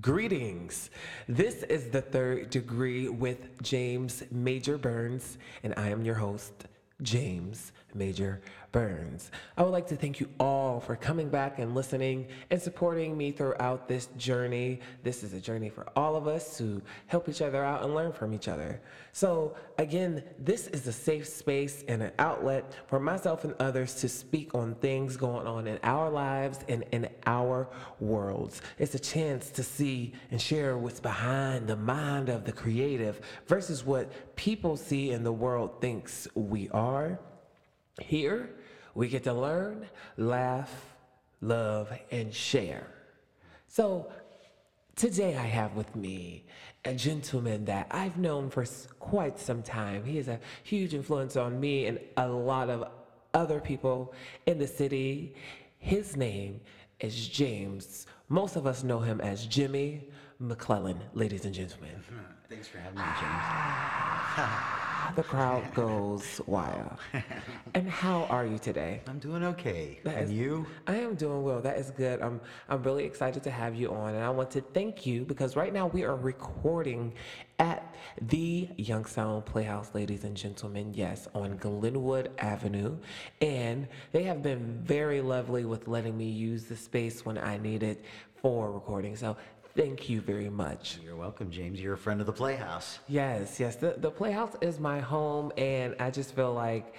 Greetings. This is the third degree with James Major Burns, and I am your host, James Major Burns. I would like to thank you all for coming back and listening and supporting me throughout this journey. This is a journey for all of us to help each other out and learn from each other. So, again, this is a safe space and an outlet for myself and others to speak on things going on in our lives and in our worlds. It's a chance to see and share what's behind the mind of the creative versus what people see and the world thinks we are. Here, we get to learn, laugh, love, and share. So, today I have with me a gentleman that I've known for quite some time. He is a huge influence on me and a lot of other people in the city. His name is James. Most of us know him as Jimmy McClellan, ladies and gentlemen. Thanks for having me, James. Ah, the crowd goes wild. And how are you today? I'm doing okay. That and is- you? I am doing well. That is good. I'm I'm really excited to have you on, and I want to thank you because right now we are recording at the Youngstown Playhouse, ladies and gentlemen. Yes, on Glenwood Avenue, and they have been very lovely with letting me use the space when I need it for recording. So thank you very much. You're welcome, James. You're a friend of the Playhouse. Yes, yes. The the Playhouse is my home, and I just feel like.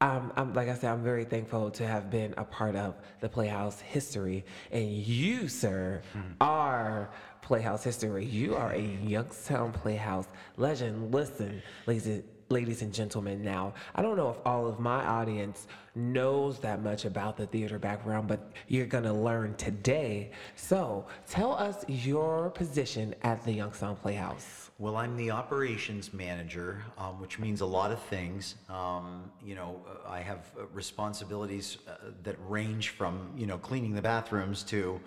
I'm, I'm like I said, I'm very thankful to have been a part of the Playhouse history, and you, sir, hmm. are Playhouse history. You are a Youngstown Playhouse legend. Listen, ladies, ladies and gentlemen. Now, I don't know if all of my audience knows that much about the theater background, but you're gonna learn today. So, tell us your position at the Youngstown Playhouse. Well, I'm the operations manager, um, which means a lot of things. Um, you know, I have responsibilities uh, that range from, you know, cleaning the bathrooms to,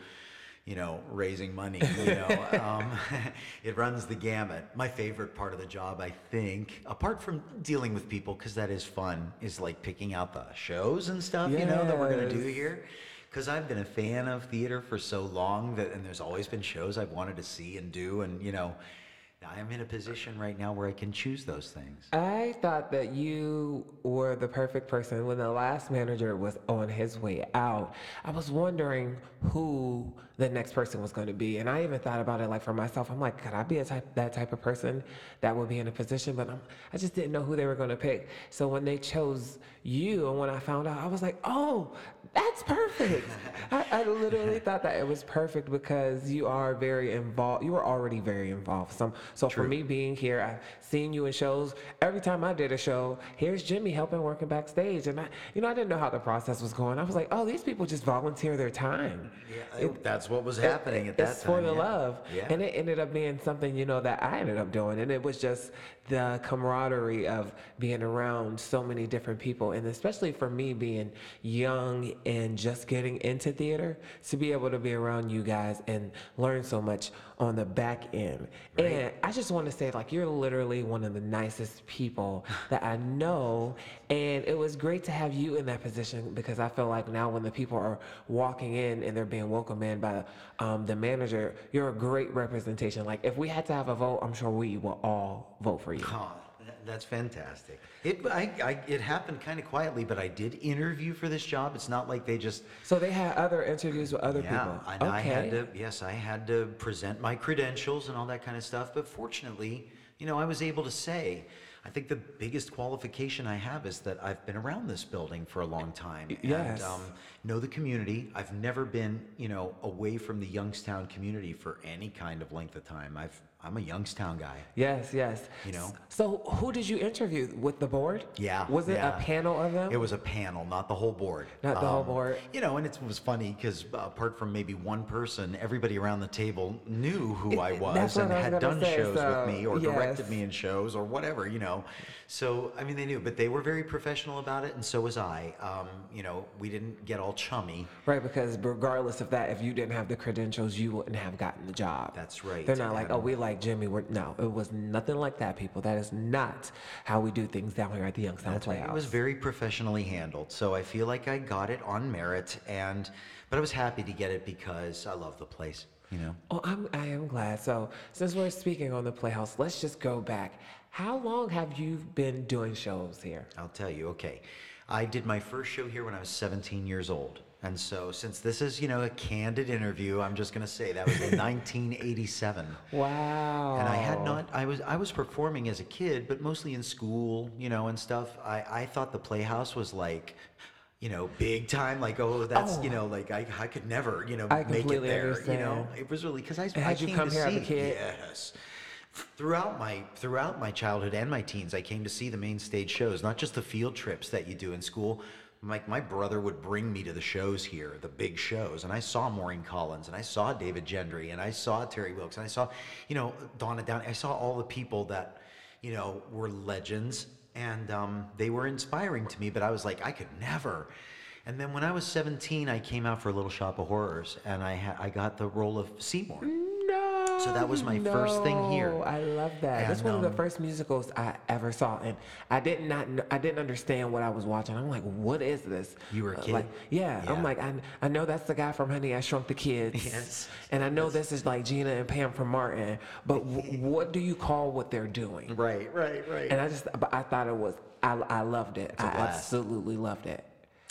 you know, raising money. You know, um, it runs the gamut. My favorite part of the job, I think, apart from dealing with people, because that is fun, is like picking out the shows and stuff, you know, that we're going to do here. Because I've been a fan of theater for so long that, and there's always been shows I've wanted to see and do, and you know, I am in a position right now where I can choose those things. I thought that you were the perfect person when the last manager was on his way out. I was wondering who the next person was going to be, and I even thought about it like for myself. I'm like, could I be a type that type of person that would be in a position? But I'm, I just didn't know who they were going to pick. So when they chose you, and when I found out, I was like, oh, that's perfect. I, I literally thought that it was perfect because you are very involved. You were already very involved. So, so for me being here, I've seen you in shows. Every time I did a show, here's Jimmy helping working backstage, and I, you know, I didn't know how the process was going. I was like, oh, these people just volunteer their time. Yeah, that's what was happening at that it's time. It's for the yeah. love, Yeah. and it ended up being something you know that I ended up doing, and it was just the camaraderie of being around so many different people, and especially for me being young and just getting into theater, to be able to be around you guys and learn so much on the back end. And I just want to say, like, you're literally one of the nicest people that I know, and it was great to have you in that position because I feel like now when the people are walking in and they're being welcomed in by um, the manager, you're a great representation. Like, if we had to have a vote, I'm sure we will all vote for you. Oh, that- that's fantastic. It I, I it happened kind of quietly, but I did interview for this job. It's not like they just So they had other interviews with other yeah. people. And I had to yes, I had to present my credentials and all that kind of stuff. But fortunately, you know, I was able to say. I think the biggest qualification I have is that I've been around this building for a long time yes. and um, know the community. I've never been, you know, away from the Youngstown community for any kind of length of time. I've I'm a Youngstown guy. Yes, yes. You know? So who did you interview with the board? Yeah. Was it yeah. a panel of them? It was a panel, not the whole board. Not the whole board. You know, and it was funny because apart from maybe one person, everybody around the table knew who I was and I was had done say, shows so, with me or directed me in shows or whatever, you know. So, I mean, they knew, but they were very professional about it, and so was I. Um, you know, we didn't get all chummy. Right, because regardless of that, if you didn't have the credentials, you wouldn't have gotten the job. That's right. They're not like, oh, we like Jimmy. We're, no, it was nothing like that, people. That is not how we do things down here at the Youngstown That's right. Playhouse. It was very professionally handled. So I feel like I got it on merit and but I was happy to get it because I love the place. you know. Oh, I'm, I am glad. So, since we're speaking on the Playhouse, let's just go back. How long have you been doing shows here? I'll tell you, okay. I did my first show here when I was 17 years old. And so, since this is, you know, a candid interview, I'm just going to say that was in 1987. Wow. And I had not, I was, I was performing as a kid, but mostly in school, you know, and stuff. I, I thought the Playhouse was like, you know, big time. Like, oh, that's, you Oh. know, like I, I could never, you know, I make it there. You know, it was really because I, I had you came come to here as a see- kid? Yes. Throughout my throughout my childhood and my teens, I came to see the main stage shows, not just the field trips that you do in school. Like my brother would bring me to the shows here, the big shows, and I saw Maureen Collins, and I saw David Gendry, and I saw Terry Wilkes, and I saw, you know, Donna Downey. I saw all the people that, you know, were legends, and um, they were inspiring to me. But I was like, I could never. And then when I was 17, I came out for a Little Shop of Horrors, and I ha- I got the role of Seymour. No. So that was my first thing here. I love that. That's And, one of the um, first musicals I ever saw, and I did not. I didn't understand what I was watching. I'm like, what is this? You were a Uh, kid? Like, yeah, Yeah. I'm like, I, I know that's the guy from Honey I Shrunk the Kids. Yes. And I know this is like Gina and Pam from Martin, but w- what do you call what they're doing? Right, right, right. And I just, but I thought it was. I, I loved it. I absolutely loved it.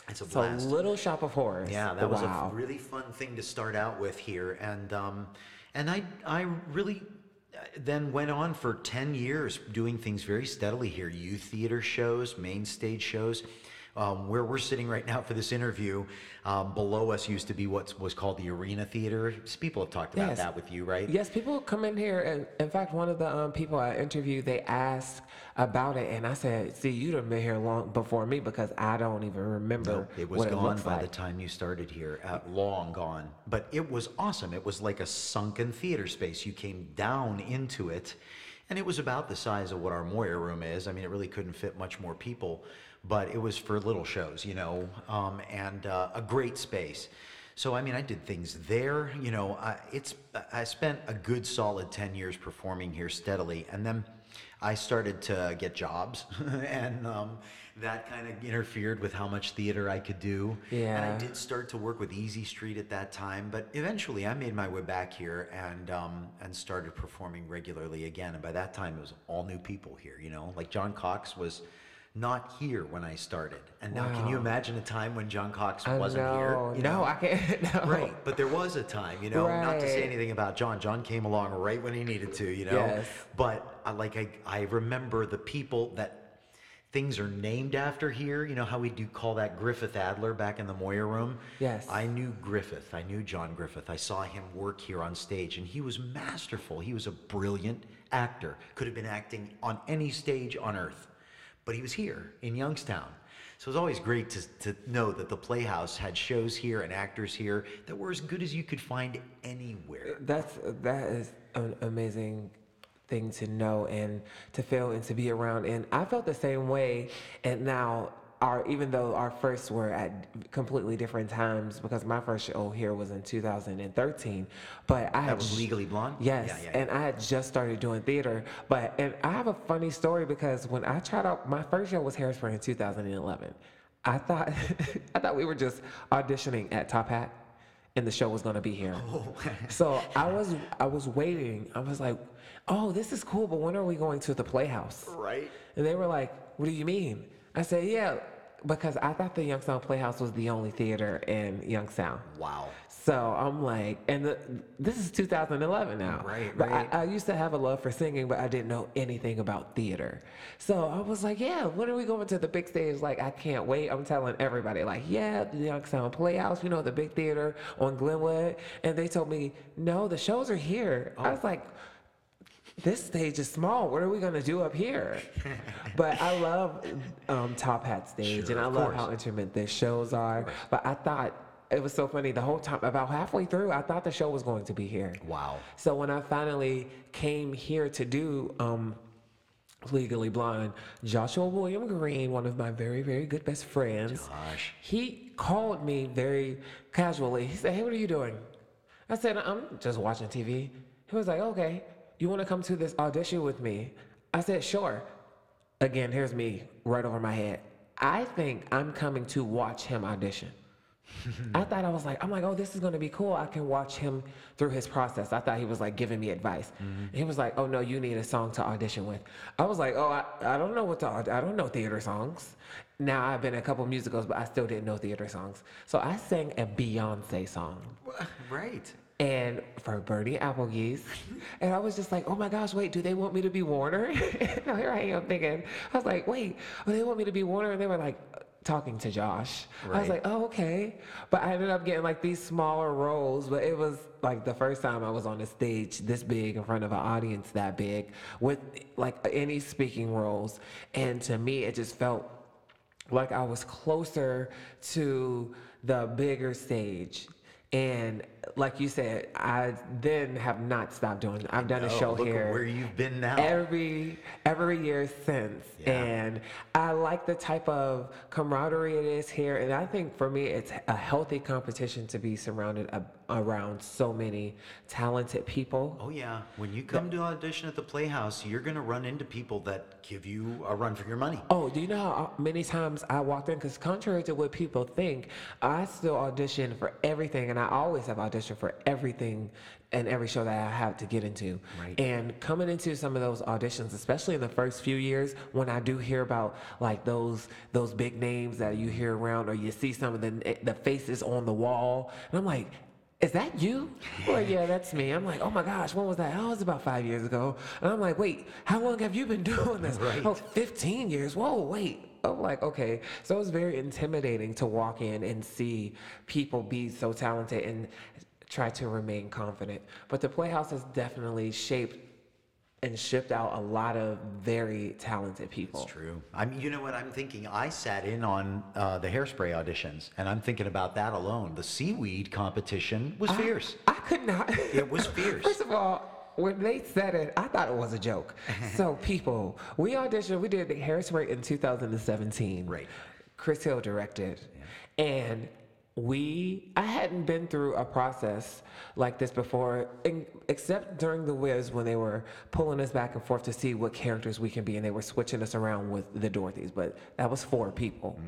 It's a So blast. Little Shop of Horrors. Yeah, that was a really fun thing to start out with here, and um, and I I really uh, then went on for ten years doing things very steadily here: youth theater shows, main stage shows. Um, where we're sitting right now for this interview, um, below us used to be what was called the Arena Theater. People have talked about Yes. that with you, right? Yes, people come in here, and in fact, one of the um, people I interviewed, they asked about it, and I said, "See, you'd have been here long before me because I don't even remember No, it was it gone looks by like." the time you started here, uh, long gone. But it was awesome. It was like a sunken theater space. You came down into it, and it was about the size of what our Moyer room is. I mean, it really couldn't fit much more people, but it was for little shows, you know, um, and uh, a great space. So I mean, I did things there. You know, I, it's I spent a good solid ten years performing here steadily, and then I started to get jobs, and um, that kind of interfered with how much theater I could do. Yeah. And I did start to work with Easy Street at that time, but eventually I made my way back here and um, and started performing regularly again. And by that time, it was all new people here. You know, like John Cox was not here when I started, and now can you imagine a time when John Cox I wasn't here? know. you No, know? I can't. No. Right, but there was a time, you know, not to say anything about John. John came along right when he needed to, you know. Yes. But I, like I, I remember the people that things are named after here. You know how we do call that Griffith Adler back in the Moyer room. Yes. I knew Griffith. I knew John Griffith. I saw him work here on stage, and he was masterful. He was a brilliant actor. Could have been acting on any stage on earth, but he was here in Youngstown. So it was always great to, to know that the Playhouse had shows here and actors here that were as good as you could find anywhere. That's that is an amazing thing to know and to feel and to be around. And I felt the same way. And now, our even though our first were at completely different times, because my first show here was in 2013, but I That was Legally Blonde? Yes, Yeah, yeah, yeah. and I had just started doing theater. But and I have a funny story because when I tried out, my first show was Harrisburg in 2011. I thought I thought we were just auditioning at Top Hat, and the show was gonna be here. Oh. so I was I was waiting. I was like, oh, this is cool, but when are we going to the Playhouse? Right. And they were like, what do you mean? I said, yeah, because I thought the Youngstown Playhouse was the only theater in Youngstown. Wow. So I'm like, and the, this is 2011 now. Right, But right. I, I used to have a love for singing, but I didn't know anything about theater. So I was like, yeah, when are we going to the big stage? Like, I can't wait. I'm telling everybody, like, yeah, the Youngstown Playhouse, you know, the big theater on Glenwood. And they told me, no, the shows are here. I Oh. was like, this stage is small. What are we gonna do up here? but I love um, Top Hat stage, Sure, and I love course. how intimate the shows are. But I thought it was so funny the whole time. About halfway through, I thought the show was going to be here. Wow. So when I finally came here to do um, Legally Blonde, Joshua William Green, one of my very, very good best friends, Josh. he called me very casually. He said, Hey, what are you doing? I said, I'm just watching TV. He was like, Okay, you want to come to this audition with me? I said, Sure. Again, here's me right over my head. I think I'm coming to watch him audition. I thought I was like, I'm like, oh, this is gonna be cool. I can watch him through his process. I thought he was like giving me advice. Mm-hmm. He was like, oh no, you need a song to audition with. I was like, oh, I, I don't know what to, I don't know theater songs. Now I've been in a couple musicals, but I still didn't know theater songs. So I sang a Beyonce song Right. And for Bernie Applegeese. And I was just like, oh my gosh, wait, do they want me to be Warner? now here I am thinking, I was like, wait, oh, they want me to be Warner? And they were like, talking to Josh. I was like, oh, okay. But I ended up getting like these smaller roles, but it was like the first time I was on a stage this big in front of an audience that big with like any speaking roles. And to me, it just felt like I was closer to the bigger stage. And like you said, I then have not stopped doing. I've done a Oh, show here where you've been now. every every year since Yeah. and i like the type of camaraderie it is here and i think for me it's a healthy competition to be surrounded ab- around so many talented people Oh yeah, when you come to audition at the Playhouse, you're gonna run into people that give you a run for your money. Oh, do you know how many times I walked in? Because contrary to what people think, I still audition for everything, and I always have auditioned for everything and every show that I have to get into. Right. And coming into some of those auditions, especially in the first few years, when I do hear about like those those big names that you hear around, or you see some of the the faces on the wall, and I'm like. Is that you? Well, yeah, that's me. I'm like, oh my gosh, when was that? Oh, it was about five years ago. And I'm like, wait, how long have you been doing this? Right. Oh, 15 years. Whoa, wait. I'm like, okay. So it's very intimidating to walk in and see people be so talented and try to remain confident. But the Playhouse has definitely shaped and shipped out a lot of very talented people. It's true. I mean, you know what I'm thinking? I sat in on uh, the hairspray auditions, and I'm thinking about that alone. The seaweed competition was fierce. I could not. It was fierce. First of all, when they said it, I thought it was a joke. so people, we auditioned. We did the Hairspray in 2017. Right. Chris Hill directed, and we I hadn't been through a process like this before, in, except during the Wiz when they were pulling us back and forth to see what characters we can be, and they were switching us around with the Dorothys. But that was four people.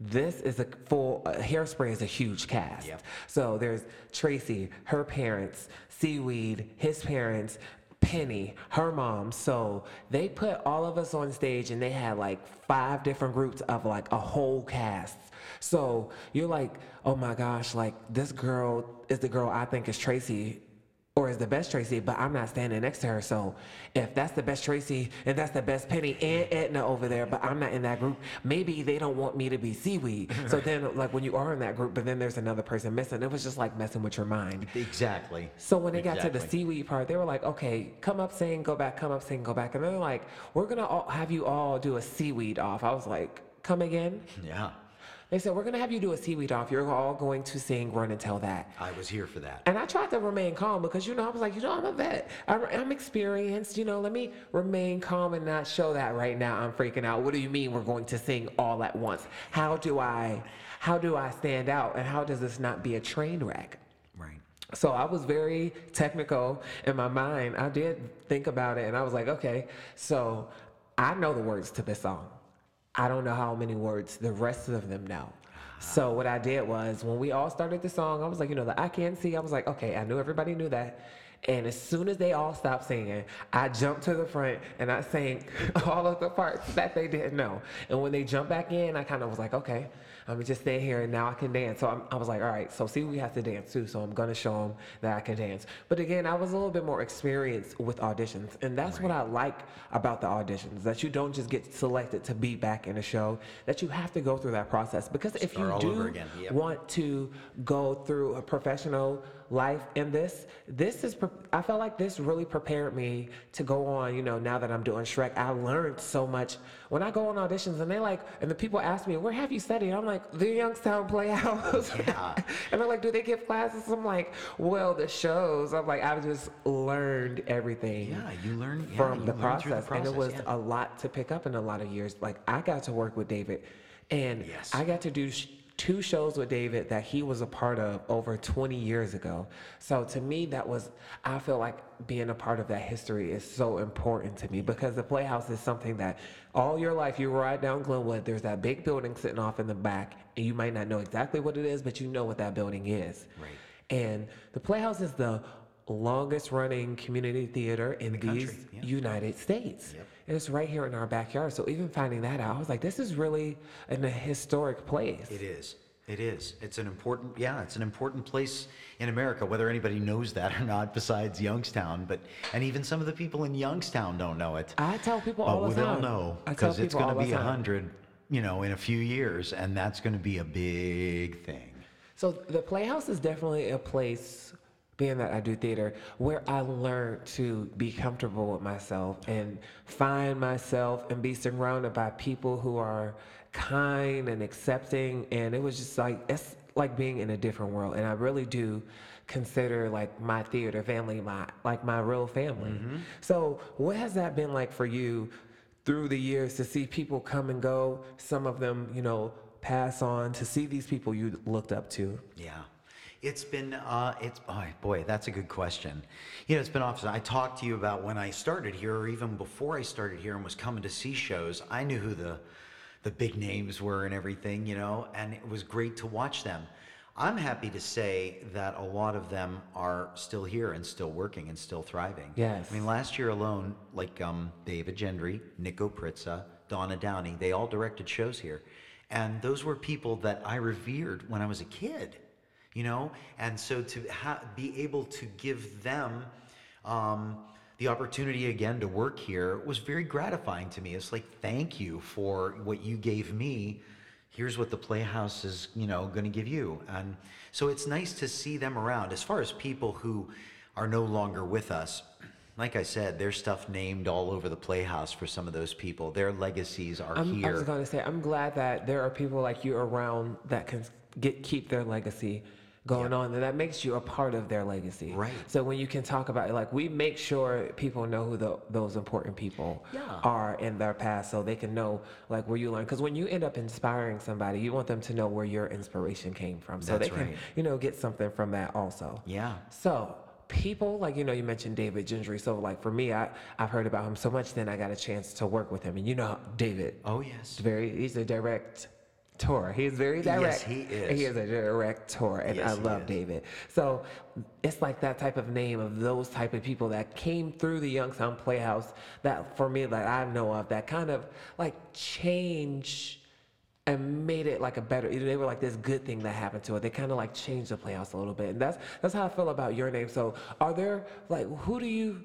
This is a full uh, Hairspray is a huge cast. Yep. So there's Tracy, her parents, Seaweed, his parents, Penny, her mom. So they put all of us on stage and they had like five different groups of like a whole cast. So you're like, oh my gosh, like this girl is the girl I think is Tracy or is the best Tracy, but I'm not standing next to her. So if that's the best Tracy and that's the best Penny and Edna over there, but I'm not in that group, maybe they don't want me to be seaweed. so then, like when you are in that group, but then there's another person missing, it was just like messing with your mind. Exactly. So when they got to the seaweed part, they were like, okay, come up, sing, go back, come up, sing, go back. And they're like, we're going to all have you all do a seaweed off. I was like, come again? Yeah, They said, we're going to have you do a seaweed off. You're all going to sing, run, and tell that. I was here for that. And I tried to remain calm because, you know, I was like, you know, I'm a vet. I'm, I'm experienced. You know, let me remain calm and not show that right now I'm freaking out. What do you mean we're going to sing all at once? How do I, how do I stand out? And how does this not be a train wreck? Right. So I was very technical in my mind. I did think about it and I was like, okay, so I know the words to this song. I don't know how many words the rest of them know. So what I did was when we all started the song, I was like, you know, the I can't see. I was like, okay, I knew everybody knew that. And as soon as they all stopped singing, I jumped to the front and I sang all of the parts that they didn't know. And when they jumped back in, I kind of was like, okay, I'm just stay here and now I can dance. So I'm, I was like, all right, so see, we have to dance too. So I'm gonna show them that I can dance. But again, I was a little bit more experienced with auditions. And that's what I like about the auditions that you don't just get selected to be back in a show, that you have to go through that process. Because if Start you do. Yep. want to go through a professional life in this, this is, pre- I felt like this really prepared me to go on, you know, now that I'm doing Shrek, I learned so much. When I go on auditions and they like, and the people ask me, where have you studied? I'm like, the Youngstown Playhouse. Yeah. and they're like, do they give classes? I'm like, well, the shows. I'm like, I've just learned everything Yeah, you learn yeah, from you the learn through process, and it was yeah. a lot to pick up in a lot of years. Like I got to work with David, and Yes. I got to do sh- two shows with David that he was a part of over 20 years ago. So to me, that was, I feel like being a part of that history is so important to me because the Playhouse is something that all your life you ride down Glenwood, there's that big building sitting off in the back, and you might not know exactly what it is, but you know what that building is. Right. And the Playhouse is the longest running community theater in the these country, yeah. United States. Yep. And it's right here in our backyard. So even finding that out, I was like, this is really an, a historic place. It is. It is. It's an important, yeah, it's an important place in America, whether anybody knows that or not, besides Youngstown. But and even some of the people in Youngstown don't know it. I tell people all the time. they'll know because it's going to be a hundred, you know, in a few years, and that's going to be a big thing. So the Playhouse is definitely a place, being that I do theater, where I learned to be comfortable with myself and find myself and be surrounded by people who are kind and accepting. And it was just like it's like being in a different world. And I really do consider like my theater family my like my real family. Mm-hmm. So what has that been like for you through the years to see people come and go, some of them, you know, pass on, to see these people you looked up to? Yeah. It's been, uh, it's, oh, boy, that's a good question. You know, it's been often, I talked to you about when I started here, or even before I started here and was coming to see shows, I knew who the, the big names were and everything, you know, and it was great to watch them. I'm happy to say that a lot of them are still here and still working and still thriving. Yes. I mean, last year alone, like um, David Gendry, Nico Pritza, Donna Downey, they all directed shows here. And those were people that I revered when I was a kid, you know? And so to ha- be able to give them um, the opportunity again to work here was very gratifying to me. It's like, thank you for what you gave me. Here's what the Playhouse is, you know, going to give you. And so it's nice to see them around. As far as people who are no longer with us, like I said, there's stuff named all over the Playhouse for some of those people. Their legacies are I'm, I was going to say, I'm glad that there are people like you around that can get keep their legacy going on, and that makes you a part of their legacy. Right. So when you can talk about it, like we make sure people know who the, those important people Yeah. are in their past, so they can know like where you learn. Because when you end up inspiring somebody, you want them to know where your inspiration came from, so That's they can right. you know get something from that also. yeah. So people like you know you mentioned David Gendry. So like for me, I I've heard about him so much. Then I got a chance to work with him, and you know David. Oh, yes. Very he's a direct tour. He's very direct. Yes, he is. He is a direct tour, and Yes, I love. David. So it's like that type of name of those type of people that came through the Youngstown Playhouse. That for me, that I know of, that kind of like change and made it like a better they were like this good thing that happened to it they kind of like changed the playhouse a little bit and that's that's how i feel about your name so are there like who do you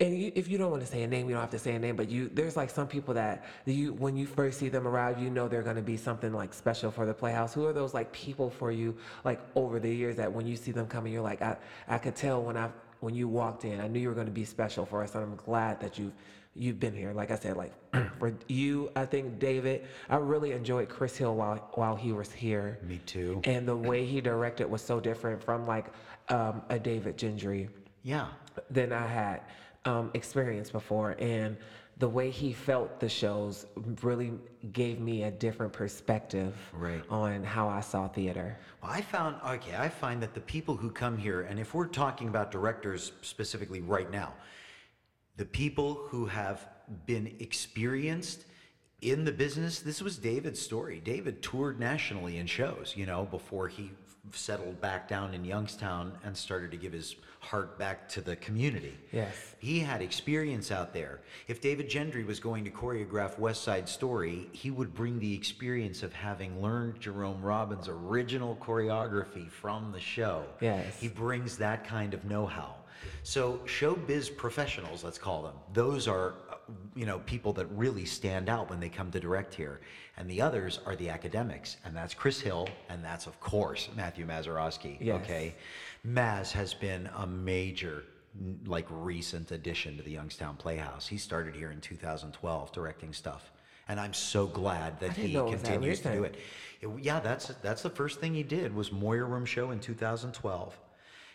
and you, if you don't want to say a name you don't have to say a name but you there's like some people that you when you first see them around you know they're going to be something like special for the playhouse who are those like people for you like over the years that when you see them coming you're like i i could tell when i when you walked in i knew you were going to be special for us and i'm glad that you've you've been here. Like I said, like for you, I think David, I really enjoyed Chris Hill while while he was here. Me too. And the way he directed was so different from like um, a David Gendry Yeah. than I had um, experienced before. And the way he felt the shows really gave me a different perspective Right. on how I saw theater. Well, I found, okay, I find that the people who come here, and if we're talking about directors specifically right now, the people who have been experienced in the business, this was David's story. David toured nationally in shows, you know, before he settled back down in Youngstown and started to give his heart back to the community. Yes. He had experience out there. If David Gendry was going to choreograph West Side Story, he would bring the experience of having learned Jerome Robbins' original choreography from the show. Yes. He brings that kind of know-how. So showbiz professionals, let's call them, those are, you know, people that really stand out when they come to direct here. And the others are the academics, and that's Chris Hill, and that's of course Matthew Mazurowski. Yes. Okay, Maz has been a major, like recent addition to the Youngstown Playhouse. He started here in 2012 directing stuff, and I'm so glad that he was that continues to do it. It- Yeah, that's that's the first thing he did was Moyer Room Show in 2012,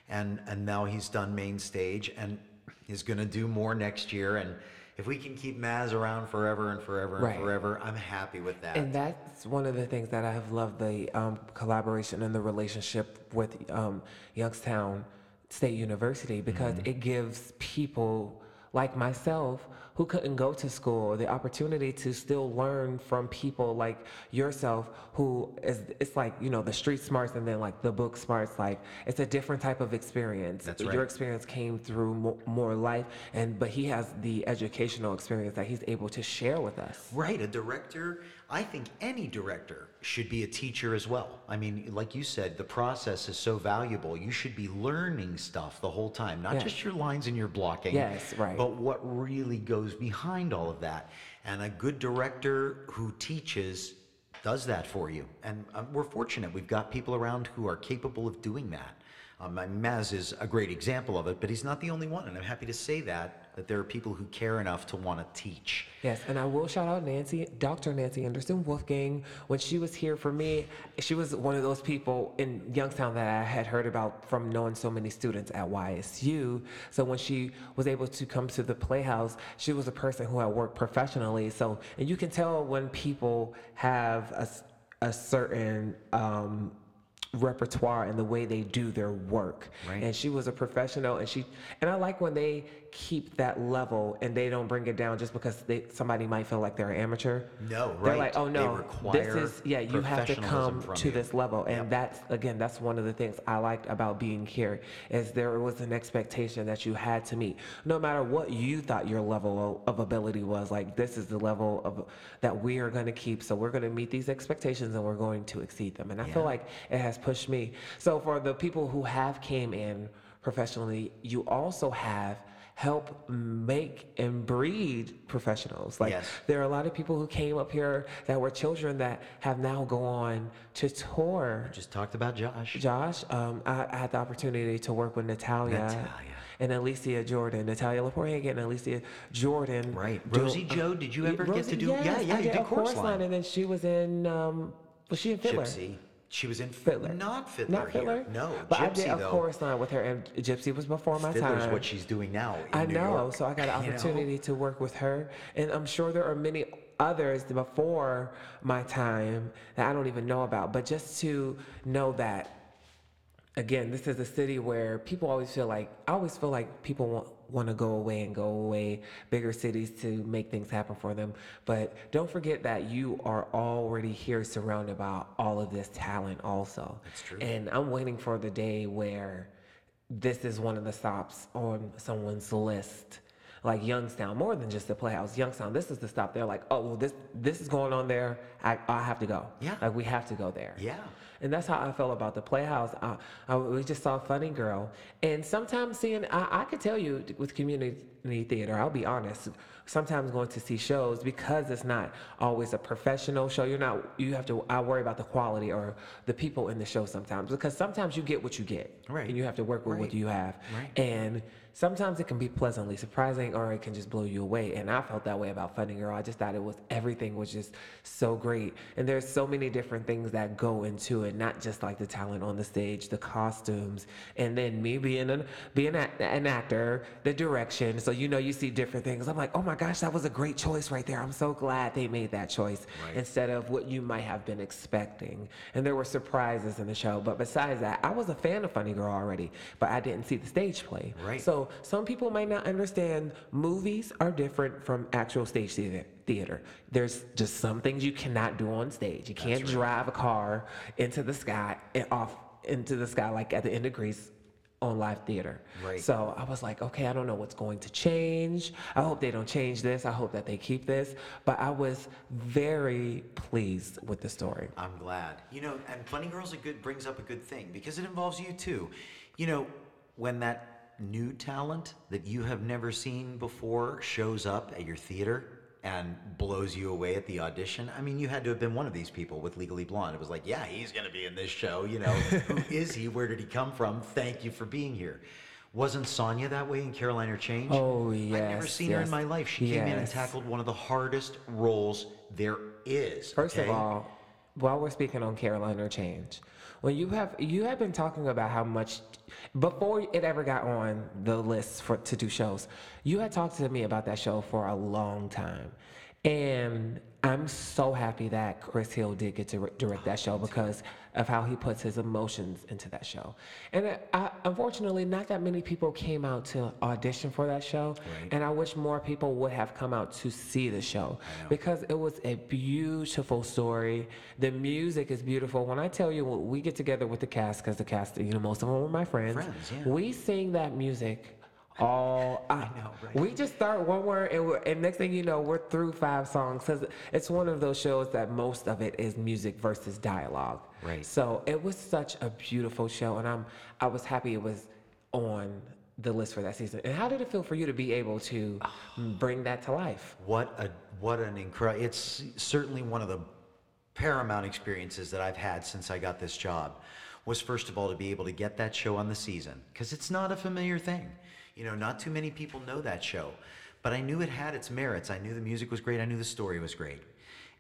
and and now he's done main stage and is going to do more next year. And if we can keep Maz around forever and forever and Right. forever, I'm happy with that. And that's one of the things that I have loved the um, collaboration and the relationship with um, Youngstown State University because Mm-hmm. it gives people like myself who couldn't go to school the opportunity to still learn from people like yourself who is it's like you know the street smarts and then like the book smarts. Like it's a different type of experience. That's your experience came through mo- more life and but he has the educational experience that he's able to share with us. Right, a director, I think any director should be a teacher as well. I mean, like you said, the process is so valuable. You should be learning stuff the whole time, not Yeah. just your lines and your blocking. Yes, right. But what really goes behind all of that. And a good director who teaches does that for you. And um, we're fortunate. We've got people around who are capable of doing that. Um, uh, Maz is a great example of it, but he's not the only one. And I'm happy to say that, that there are people who care enough to want to teach. Yes, and I will shout out Nancy, Dr. Nancy Anderson Wolfgang. When she was here for me, she was one of those people in Youngstown that I had heard about from knowing so many students at YSU. So when she was able to come to the Playhouse, she was a person who had worked professionally. So, and you can tell when people have a, a certain um, repertoire and the way they do their work. Right. And she was a professional and she and I like when they keep that level and they don't bring it down just because they somebody might feel like they're an amateur. No, right. They're like, oh no, this is yeah, you have to come to you. this level. And Yep. that's again, that's one of the things I liked about being here is there was an expectation that you had to meet. No matter what you thought your level of ability was, like this is the level of that we are gonna keep. So we're gonna meet these expectations and we're going to exceed them. And I feel like it has pushed me. So for the people who have came in professionally, you also have help make and breed professionals. Like Yes. there are a lot of people who came up here that were children that have now gone to tour. Just talked about Josh. Josh, um, I, I had the opportunity to work with Natalia. Natalia. And Alicia Jordan, Natalia Lapointe and Alicia Jordan. Right. do- Rosie Joe, did you ever get to do? Yes, yeah, yeah, I you did did chorus line, line. and then she was in. Um, was she in Fiddler? Gypsy. She was in Fiddler. Not Fiddler. Not Fiddler. Here. No, but Gypsy I did though. chorus line with her, and Gypsy was before my Fiddler's time. what she's doing now. I New know, York, so I got an you know? opportunity to work with her, and I'm sure there are many others before my time that I don't even know about. But just to know that, again, this is a city where people always feel like I always feel like people want want to go away and go away bigger cities to make things happen for them. But don't forget that you are already here, surrounded by all of this talent, also. That's true. And I'm waiting for the day where this is one of the stops on someone's list. Like Youngstown, more than just the Playhouse. Youngstown, this is the stop. They're like, oh, well, this this is going on there. I, I have to go. Yeah. Like we have to go there. Yeah. And that's how I felt about the Playhouse. I, I, we just saw Funny Girl, and sometimes seeing, I, I could tell you with community theater, I'll be honest. Sometimes going to see shows because it's not always a professional show. You're not. You have to. I worry about the quality or the people in the show sometimes because sometimes you get what you get, Right. And you have to work with what you have, Right. And sometimes it can be pleasantly surprising or it can just blow you away. And I felt that way about Funny Girl. I just thought it was everything was just so great. And there's so many different things that go into it, not just like the talent on the stage, the costumes, and then me being an being a, an actor, the direction. So you know you see different things. I'm like, oh my gosh, that was a great choice right there. I'm so glad they made that choice Right. instead of what you might have been expecting. And there were surprises in the show. But besides that, I was a fan of Funny Girl already, but I didn't see the stage play. Right. So some people might not understand movies are different from actual stage theater. Theater. There's just some things you cannot do on stage. You can't drive a car into the sky and off into the sky like at the end of Grease on live theater. Right. So I was like, okay, I don't know what's going to change. I hope they don't change this. I hope that they keep this. But I was very pleased with the story. I'm glad. You know, and Funny Girl's a good brings up a good thing because it involves you too. You know, when that new talent that you have never seen before shows up at your theater and blows you away at the audition. I mean, you had to have been one of these people with Legally Blonde. It was like, yeah, he's going to be in this show, you know. Who is he? Where did he come from? Thank you for being here. Wasn't Sonia that way in Caroline, or Change? Oh, yeah. I've never yes, seen her in my life. She came in and tackled one of the hardest roles there is. First of all, while we're speaking on Caroline, or Change, when you have you have been talking about how much before it ever got on the list for to do shows, you had talked to me about that show for a long time, and I'm so happy that Chris Hill did get to re- direct that show because of how he puts his emotions into that show. And I, I, unfortunately, not that many people came out to audition for that show, Right. and I wish more people would have come out to see the show because it was a beautiful story. The music is beautiful. When I tell you, when we get together with the cast, because the cast, you know, most of them were my friends. Friends, yeah. We sing that music all. I, know, right? We just start one word, and, we're, and next thing you know, we're through five songs. Cause it's one of those shows that most of it is music versus dialogue. Right. So it was such a beautiful show, and I'm I was happy it was on the list for that season. And how did it feel for you to be able to bring that to life? What a what an incredible! It's certainly one of the paramount experiences that I've had since I got this job. Was first of all to be able to get that show on the season because it's not a familiar thing. You know, not too many people know that show, but I knew it had its merits. I knew the music was great. I knew the story was great.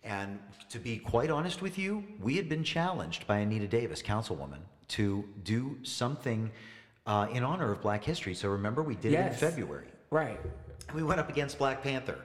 And to be quite honest with you, we had been challenged by Anita Davis, councilwoman, to do something uh, in honor of Black History. So remember, we did it in Yes. February. Right. We went up against Black Panther.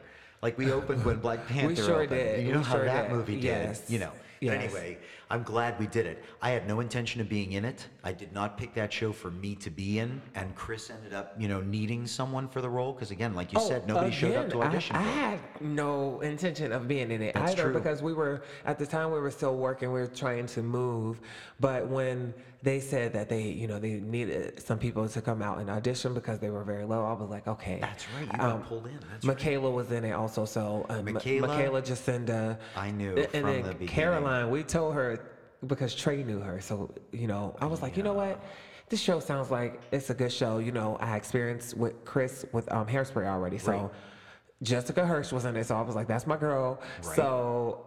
Like we opened when Black Panther sure opened. did. You know We how sure that did. movie did. Yes. You know. Yes. But anyway, I'm glad we did it. I had no intention of being in it. I did not pick that show for me to be in. And Chris ended up, you know, needing someone for the role because again, like you said, nobody showed up to Oh, again, audition I, I had no intention of being in it That's either true. because we were at the time we were still working. We were trying to move, but when they said that they, you know, they needed some people to come out and audition because they were very low, I was like, okay. That's right. You got pulled in. That's right. Michaela was in it also, so um, Michaela? Michaela Jacinda. I knew and from then the beginning. Caroline, we told her because Trey knew her, so you know, I was like, you know what, this show sounds like it's a good show. You know, I experienced with Chris with um, Hairspray already, so Right. Jessica Hirsch was in it, so I was like, that's my girl. Right. So.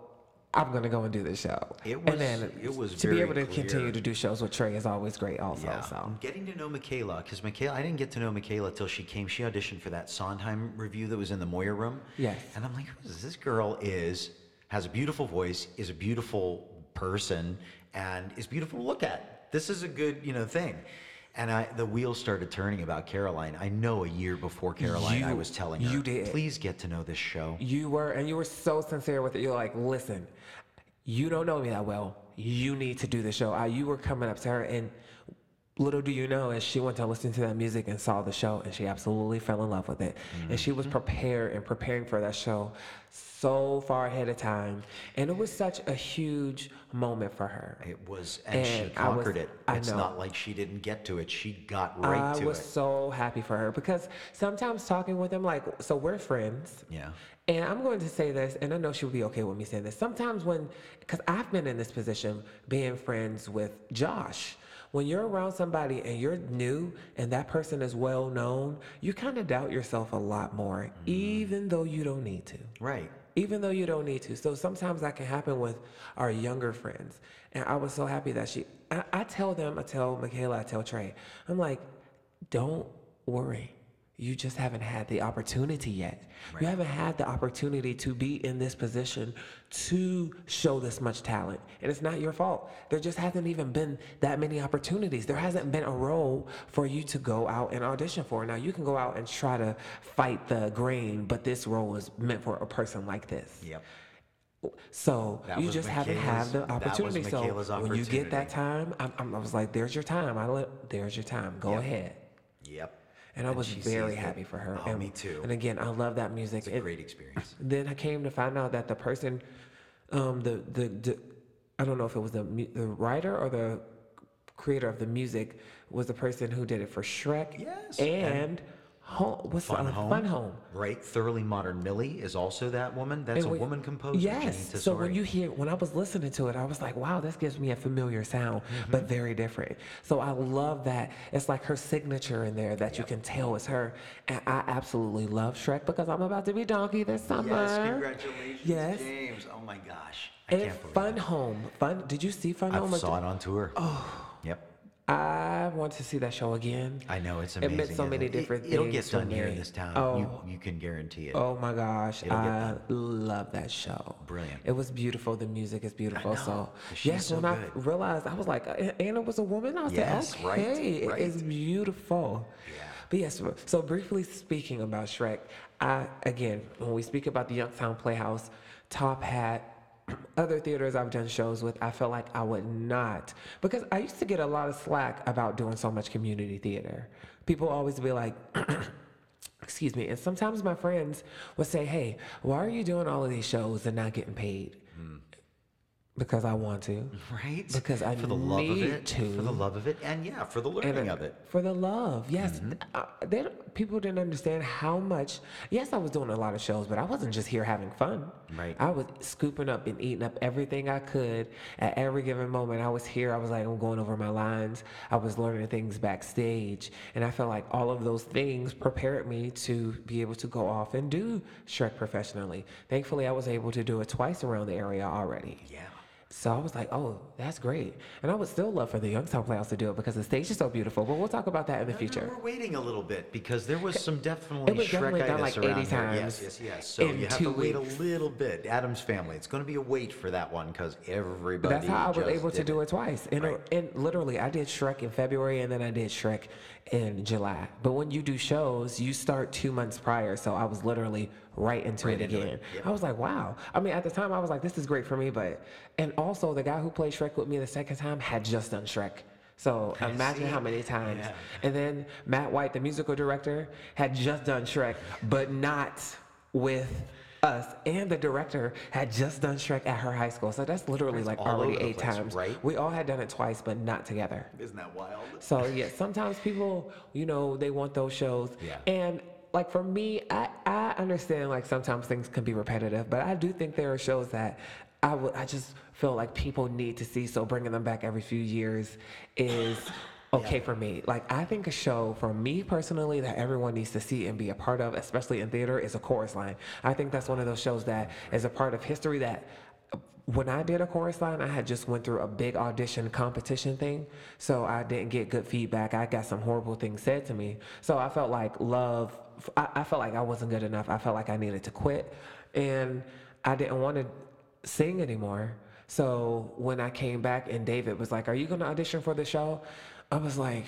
I'm gonna go and do this show. It was- and then it was to be able to clear. continue to do shows with Trey is always great. Also, Yeah, so getting to know Michaela because Michaela, I didn't get to know Michaela till she came. She auditioned for that Sondheim review that was in the Moyer room. Yes. and I'm like, who is this? This girl is has a beautiful voice, is a beautiful person, and is beautiful to look at. This is a good, you know, thing. And I, the wheels started turning about Caroline. I know a year before Caroline, I was telling her, you did. please get to know this show. You were, and you were so sincere with it. You're like, listen, you don't know me that well. You need to do the show. I, you were coming up to her, and little do you know, as she went to listen to that music and saw the show, and she absolutely fell in love with it. And she was mm-hmm. prepared and preparing for that show so far ahead of time. And it was such a huge moment for her. It was, and, she And was- conquered it. I It's not like she didn't get to it. She got right I to it. I was so happy for her because sometimes talking with them, like, so we're friends. Yeah. And I'm going to say this, and I know she'll be okay with me saying this. Sometimes when, because I've been in this position being friends with Josh. When you're around somebody and you're new and that person is well known, you kind of doubt yourself a lot more, mm-hmm. even though you don't need to Right. even though you don't need to. So sometimes that can happen with our younger friends. And I was so happy that she, I, I tell them, I tell Michaela, I tell Trey, I'm like, don't worry. You just haven't had the opportunity yet. You haven't had the opportunity to be in this position to show this much talent. And it's not your fault. There just hasn't even been that many opportunities. There hasn't been a role for you to go out and audition for. Now, you can go out and try to fight the grain, but this role is meant for a person like this. Yep. So That you just haven't had the Michaela's- that was opportunity. So Michaela's when you get that time, I'm, I'm, I was like, "There's your time. I let, there's your time. Go Yep. ahead." And I was she very happy for her. Oh, and, me too. And again, I love that music. It's a And great experience. then I came to find out that the person, um, the, the the I don't know if it was the the writer or the creator of the music was the person who did it for Shrek. Yes, And, and home, what's Fun the, Home. Fun Home. Right? Thoroughly Modern Millie is also that woman. That's And a woman composer. Yes. So when you hear, when I was listening to it, I was like, wow, this gives me a familiar sound, but Mm-hmm. very different. So I love that. It's like her signature in there that you can tell is her. And I absolutely love Shrek because I'm about to be Donkey this summer. Yes, congratulations, Yes. James. Oh my gosh. I And can't believe Fun it. Home. Fun. Did you see Fun I Home? saw it on tour. Oh. I want to see that show again. I know it's It amazing. meant so many it? different It, things get for done here in this town. Oh. You, you can guarantee it. Oh my gosh, It'll I love that show. Brilliant. It was beautiful. The music is beautiful. So yes, so when I realized, I was like, Anna was a woman. I was Yes, like, right, okay, it is beautiful. Yeah. But yes, so briefly speaking about Shrek, I again, when we speak about the Youngstown Playhouse, Top Hat, other theaters I've done shows with, I felt like I would not because I used to get a lot of slack about doing so much community theater. People always be like. Excuse me. And sometimes my friends would say, Hey, why are you doing all of these shows and not getting paid? Hmm. Because I want to. Right? Because I for the love of need it, to. for the love of it, and yeah, for the learning And, of it. For the love, yes. Mm-hmm. Uh, they, people didn't understand how much. Yes, I was doing a lot of shows, but I wasn't just here having fun. Right. I was scooping up and eating up everything I could at every given moment. I was here. I was like, I'm going over my lines. I was learning things backstage, and I felt like all of those things prepared me to be able to go off and do Shrek professionally. Thankfully, I was able to do it twice around the area already. Yeah. So I was like, oh, that's great. And I would still love for the Youngstown Playhouse to do it because the stage is so beautiful. But we'll talk about that in the No, no, future. We're waiting a little bit because there was some definitely It was definitely done like 80 around here. times Yes, yes, yes. So you have to wait weeks. a little bit. Addams Family. It's going to be a wait for that one because everybody. That's how I was able to do it twice. And, Right. and literally, I did Shrek in February and then I did Shrek in July. But when you do shows, you start two months prior. So I was literally right into Right it into it, again. yep. I was like, wow. I mean, at the time, I was like, this is great for me. But, and also, the guy who played Shrek with me the second time had just done Shrek. So imagine See? how many times. Yeah. And then Matt White, the musical director, had just done Shrek, but not with us. And the director had just done Shrek at her high school. So that's literally like all already over the eight place, times. right? We all had done it twice, but not together. Isn't that wild? So yeah, sometimes people, you know, they want those shows. Yeah. And like for me, I, I understand like sometimes things can be repetitive, but I do think there are shows that I would I just feel like people need to see. So bringing them back every few years is okay for me. Like I think a show for me personally that everyone needs to see and be a part of, especially in theater, is a chorus line. I think that's one of those shows that is a part of history that uh, when I did a chorus line, I had just went through a big audition competition thing, so I didn't get good feedback. I got some horrible things said to me, so I felt like love. I, I felt like I wasn't good enough. I felt like I needed to quit, and I didn't want to sing anymore. So when I came back and David was like, "Are you going to audition for the show?" I was like.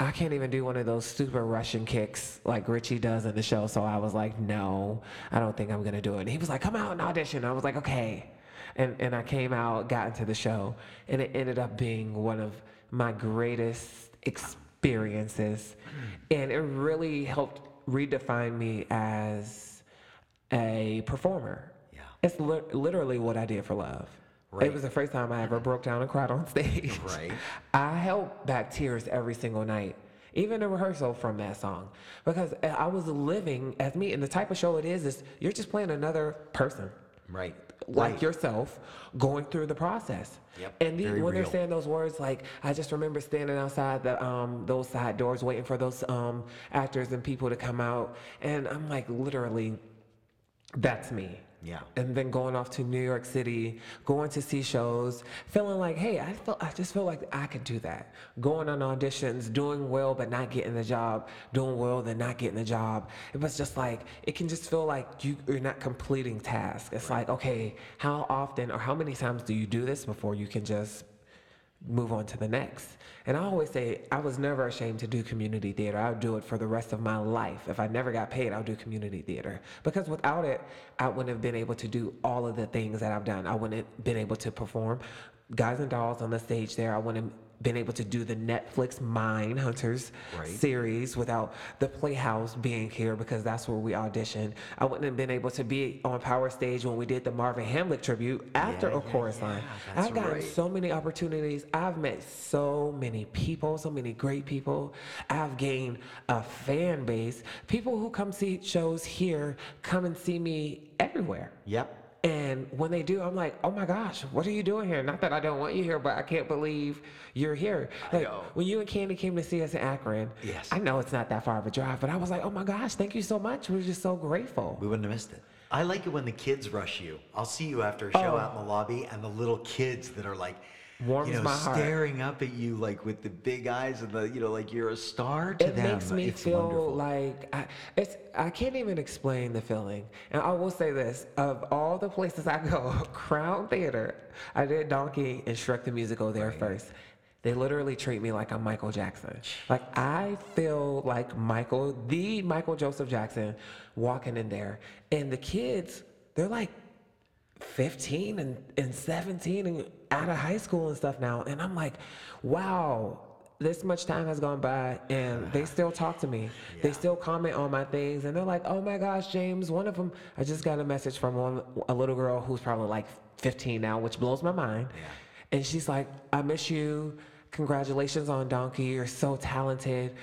I can't even do one of those super Russian kicks like Richie does in the show. So I was like, no, I don't think I'm gonna do it. And he was like, come out and audition. I was like, okay. And and I came out, got into the show, and it ended up being one of my greatest experiences. And it really helped redefine me as a performer. Yeah. It's li- literally what I did for love. Right. It was the first time I ever broke down and cried on stage. Right. I held back tears every single night, even in rehearsal from that song, because I was living as me. And the type of show it is is you're just playing another person, Right. like right. yourself, going through the process. Yep, And the, when real. they're saying those words, like I just remember standing outside the um, those side doors, waiting for those um, actors and people to come out, and I'm like, literally, that's me. Yeah. And then going off to New York City, going to see shows, feeling like, hey, I felt I just feel like I could do that. Going on auditions, doing well but not getting the job, doing well then not getting the job. It was just like it can just feel like you, you're not completing tasks. It's like, okay, how often or how many times do you do this before you can just move on to the next. And I always say I was never ashamed to do community theater. I would do it for the rest of my life. If I never got paid, I'll do community theater. Because without it, I wouldn't have been able to do all of the things that I've done. I wouldn't have been able to perform Guys and Dolls on the stage there. I wouldn't been able to do the Netflix Mind Hunters Right. series without the Playhouse being here because that's where we auditioned. I wouldn't have been able to be on Power Stage when we did the Marvin Hamlisch tribute after Yeah, a yeah, chorus yeah, line. that's I've gotten right. so many opportunities. I've met so many people, so many great people. I've gained a fan base. People who come see shows here come and see me everywhere. Yep. And when they do, I'm like, oh my gosh, what are you doing here? Not that I don't want you here, but I can't believe you're here. Like when you and Candy came to see us in Akron, Yes. I know it's not that far of a drive, but I was like, oh my gosh, thank you so much. We're just so grateful. We wouldn't have missed it. I like it when the kids rush you. I'll see you after a show Oh. out in the lobby, and the little kids that are like, warms you know, my heart. staring up at you like with the big eyes and the, you know, like you're a star to that. it them. makes me it's feel wonderful. like I, it's I can't even explain the feeling. And I will say this: of all the places I go, Crown Theater, I did Donkey and Shrek the Musical there first. They literally treat me like I'm Michael Jackson. Like I feel like Michael, the Michael Joseph Jackson, walking in there, and the kids, they're like 15 and, and 17 and out of high school and stuff now. And I'm like, wow, this much time has gone by and they still talk to me. They still comment on my things and they're like, oh my gosh, James, one of them, I just got a message from one, a little girl who's probably like 15 now, which blows my mind. And she's like, I miss you. Congratulations on Donkey. You're so talented.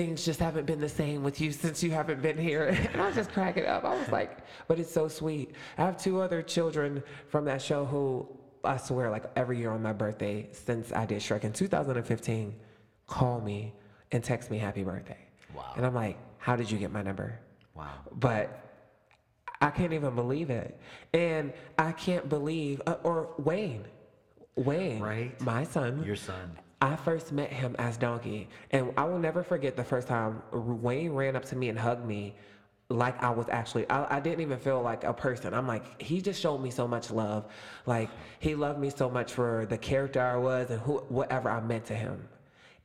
Things just haven't been the same with you since you haven't been here. And I was just cracking up. I was like, but it's so sweet. I have two other children from that show who I swear, like every year on my birthday since I did Shrek in 2015, call me and text me happy birthday. Wow. And I'm like, how did you get my number? Wow. But I can't even believe it. And I can't believe, uh, or Wayne, Wayne, Right. my son. Your son. I first met him as Donkey, and I will never forget the first time Wayne ran up to me and hugged me like I was actually, I, I didn't even feel like a person. I'm like, he just showed me so much love. Like, he loved me so much for the character I was and who, whatever I meant to him.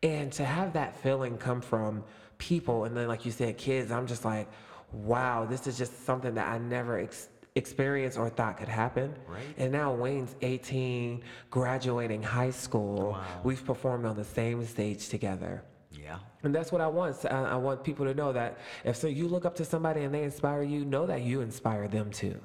And to have that feeling come from people, and then, like you said, kids, I'm just like, wow, this is just something that I never ex- experienced or thought could happen. Right. And now Wayne's 18, graduating high school. Wow. We've performed on the same stage together. Yeah. And that's what I want. So I, uh, I want people to know that if so you look up to somebody and they inspire you, know that you inspire them too.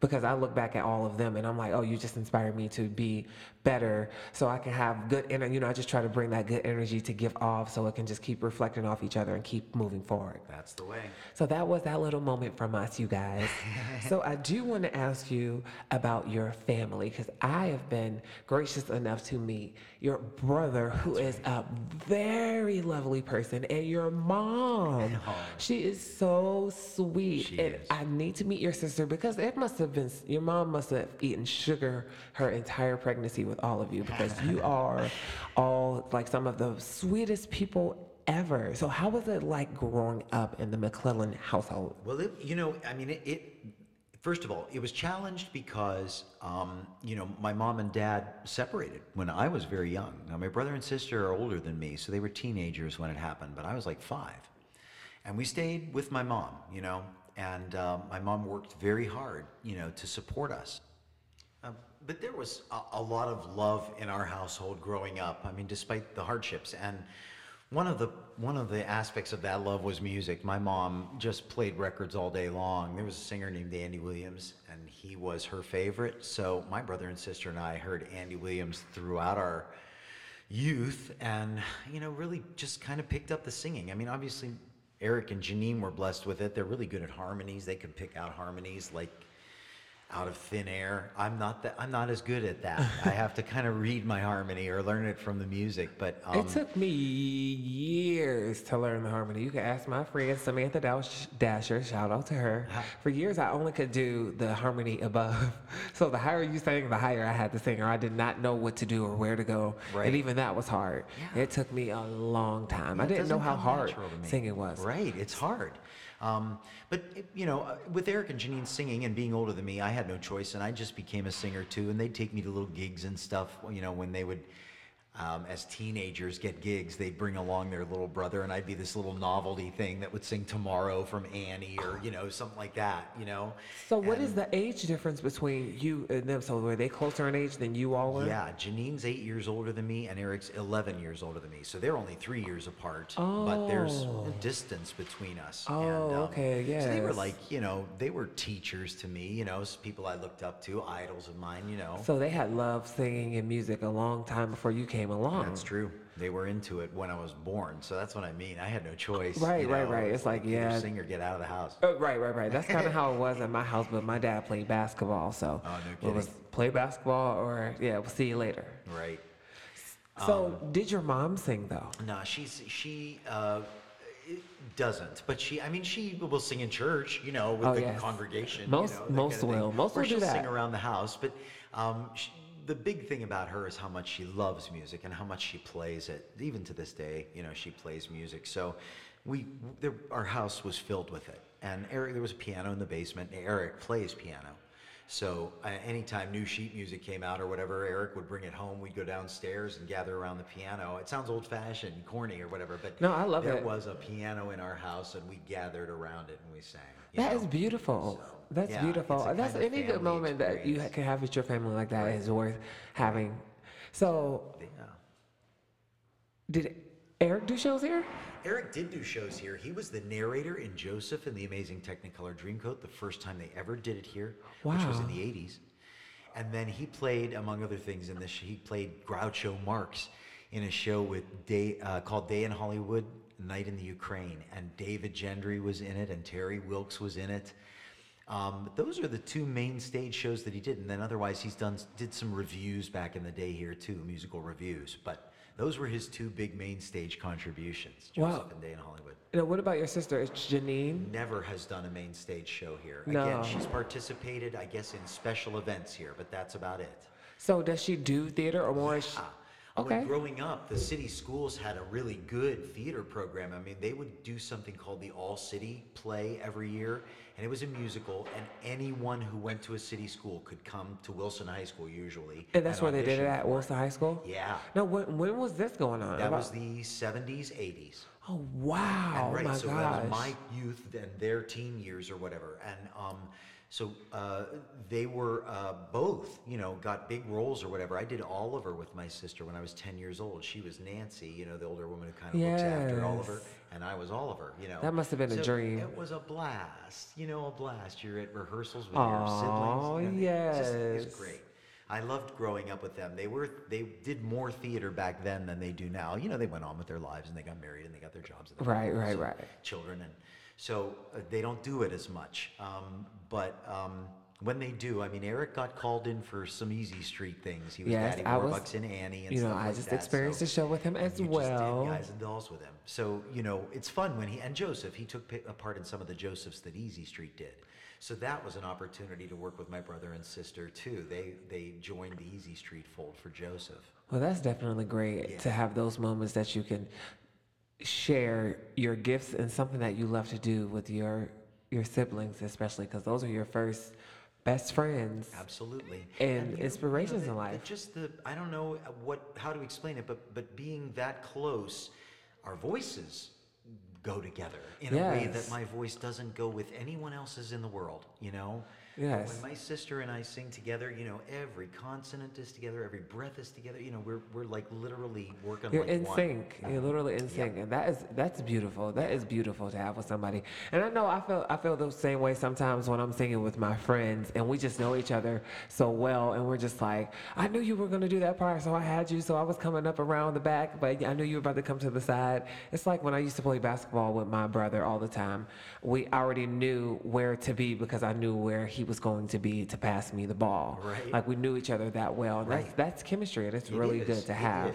Because I look back at all of them and I'm like, oh, you just inspired me to be better so I can have good energy. You know, I just try to bring that good energy to give off so it can just keep reflecting off each other and keep moving forward. That's the way. So that was that little moment from us, you guys. so I do want to ask you about your family because I have been gracious enough to meet your brother, who is a very lovely person, and your mom. She is so sweet, She and is. I need to meet your sister because it must have been your mom must have eaten sugar her entire pregnancy with all of you because you are all like some of the sweetest people ever. So how was it like growing up in the McClellan household? Well, it, you know, I mean, it, it. First of all, it was challenged because, um, you know, my mom and dad separated when I was very young. Now, my brother and sister are older than me, so they were teenagers when it happened, but I was like five, and we stayed with my mom, you know, and um, my mom worked very hard, you know, to support us. Um, but there was a, a lot of love in our household growing up. I mean, despite the hardships, and one of the one of the aspects of that love was music. My mom just played records all day long. There was a singer named Andy Williams, and he was her favorite. So my brother and sister and I heard Andy Williams throughout our youth, and you know, really just kind of picked up the singing. I mean, obviously. Eric and Janine were blessed with it. They're really good at harmonies. They could pick out harmonies like out of thin air. I'm not that. I'm not as good at that. I have to kind of read my harmony or learn it from the music. But um, it took me years to learn the harmony. You can ask my friend Samantha Dasher, shout out to her. For years, I only could do the harmony above. So the higher you sang, the higher I had to sing, or I did not know what to do or where to go. Right. And even that was hard. Yeah. It took me a long time. I didn't know how hard singing was. Right, it's hard. Um, but you know, with Eric and Janine singing and being older than me, I had no choice, and I just became a singer too. And they'd take me to little gigs and stuff. You know, when they would. Um, as teenagers get gigs, they'd bring along their little brother, and I'd be this little novelty thing that would sing "Tomorrow" from Annie, or you know, something like that. You know. So what And- is the age difference between you and them? So were they closer in age than you all were? Yeah, Janine's eight years older than me, and Eric's 11 years older than me. So they're only three years apart, but there's Oh. a distance between us. Oh, and, okay, yeah. So they were like, you know, they were teachers to me, you know, people I looked up to, idols of mine, you know. So they had loved singing and music a long time before you came along. That's true. They were into it when I was born, so that's what I mean. I had no choice. Right, you right, know, right. It's like, either yeah. sing or get out of the house. Uh, right, right, right. That's kind of how it was in my house, but my dad played basketball, so Oh, no it was play basketball or yeah, we'll see you later. Right. So Um, did your mom sing though? No, she's she uh, doesn't, but she. I mean, she will sing in church, you know, with Oh, the yes. congregation. Most- you know, most kind of thing. will. Most will do she'll that. sing around the house, but um, sh the big thing about her is how much she loves music and how much she plays it. Even to this day, you know, she plays music. So we, there, our house was filled with it. And Eric, there was a piano in the basement. and Eric plays piano. So uh, anytime new sheet music came out or whatever, Eric would bring it home. We'd go downstairs and gather around the piano. It sounds old-fashioned, corny, or whatever, but No, I love it. there it. was a piano in our house, and we gathered around it and we sang. That is know? beautiful. So, That's yeah, beautiful. That's any good family moment that you can have with your family like that is worth having. So, Yeah. did Eric do shows here? Eric did do shows here. He was the narrator in Joseph and the Amazing Technicolor Dreamcoat the first time they ever did it here, which was in the 80s. And then he played, among other things, in this. He played Groucho Marx in a show with Day uh, called Day in Hollywood, Night in the Ukraine, and David Gendry was in it, and Terry Wilkes was in it. Um, those are the two main stage shows that he did, and then otherwise he's done did some reviews back in the day here too, musical reviews. But those were his two big main stage contributions, Joseph Wow. and Day in Hollywood. Now, what about your sister? It's Janine. Never has done a main stage show here. No. Again, she's participated, I guess, in special events here, but that's about it. So, does she do theater or more? is she- Ah, Okay. When growing up, the city schools had a really good theater program. I mean, they would do something called the All City Play every year, and it was a musical, and anyone who went to a city school could come to Wilson High School usually. And that's where they did it at Wilson High School? Yeah. No, when, when was this going on? That About- was the 70s, 80s. Oh, wow. And right, my so gosh. that was my youth and their teen years or whatever. And um, so uh, they were uh, both, you know, got big roles or whatever. I did Oliver with my sister when I was 10 years old. She was Nancy, you know, the older woman who kind of looks after Oliver. Yes. And I was Oliver, you know. That must have been a dream. It was a blast, you know, a blast. You're at rehearsals with Aw, your siblings. you know, it's It was great. I loved growing up with them. They were they did more theater back then than they do now. You know, they went on with their lives and they got married and they got their jobs. And Right, right, right. Children and so uh, they don't do it as much. Um, but um, when they do, I mean, Eric got called in for some Easy Street things. He was Yes, Daddy I was- Warbucks and Annie and you know, I like just that. experienced so- a show with him as you well. Just did Guys and Dolls with him. So you know, it's fun when he and Joseph. He took a part in some of the Josephs that Easy Street did. So that was an opportunity to work with my brother and sister too. They they joined the Easy Street fold for Joseph. Well, that's definitely great to have those moments that you can share your gifts and something that you love to do with your your siblings, especially because those are your first best friends. Absolutely. And know- inspirations know, in life. the- Just the I don't know what how to explain it, but but being that close, our voices go together in a way that my voice doesn't go with anyone else's in the world. You know. But Yes. When my sister and I sing together, you know, every consonant is together, every breath is together. You know, we're we're like literally working You're like in one. sync. You're literally in sync, and that is that's beautiful. That is beautiful to have with somebody. And I know I feel I feel the same way sometimes when I'm singing with my friends, and we just know each other so well, and we're just like, I knew you were gonna do that part, so I had you. So I was coming up around the back, but I knew you were about to come to the side. It's like when I used to play basketball with my brother all the time. We already knew where to be because I knew where he was going to be to pass me the ball. Right. Like we knew each other that well. And That's Right. that's chemistry, and it's It really is, good to have.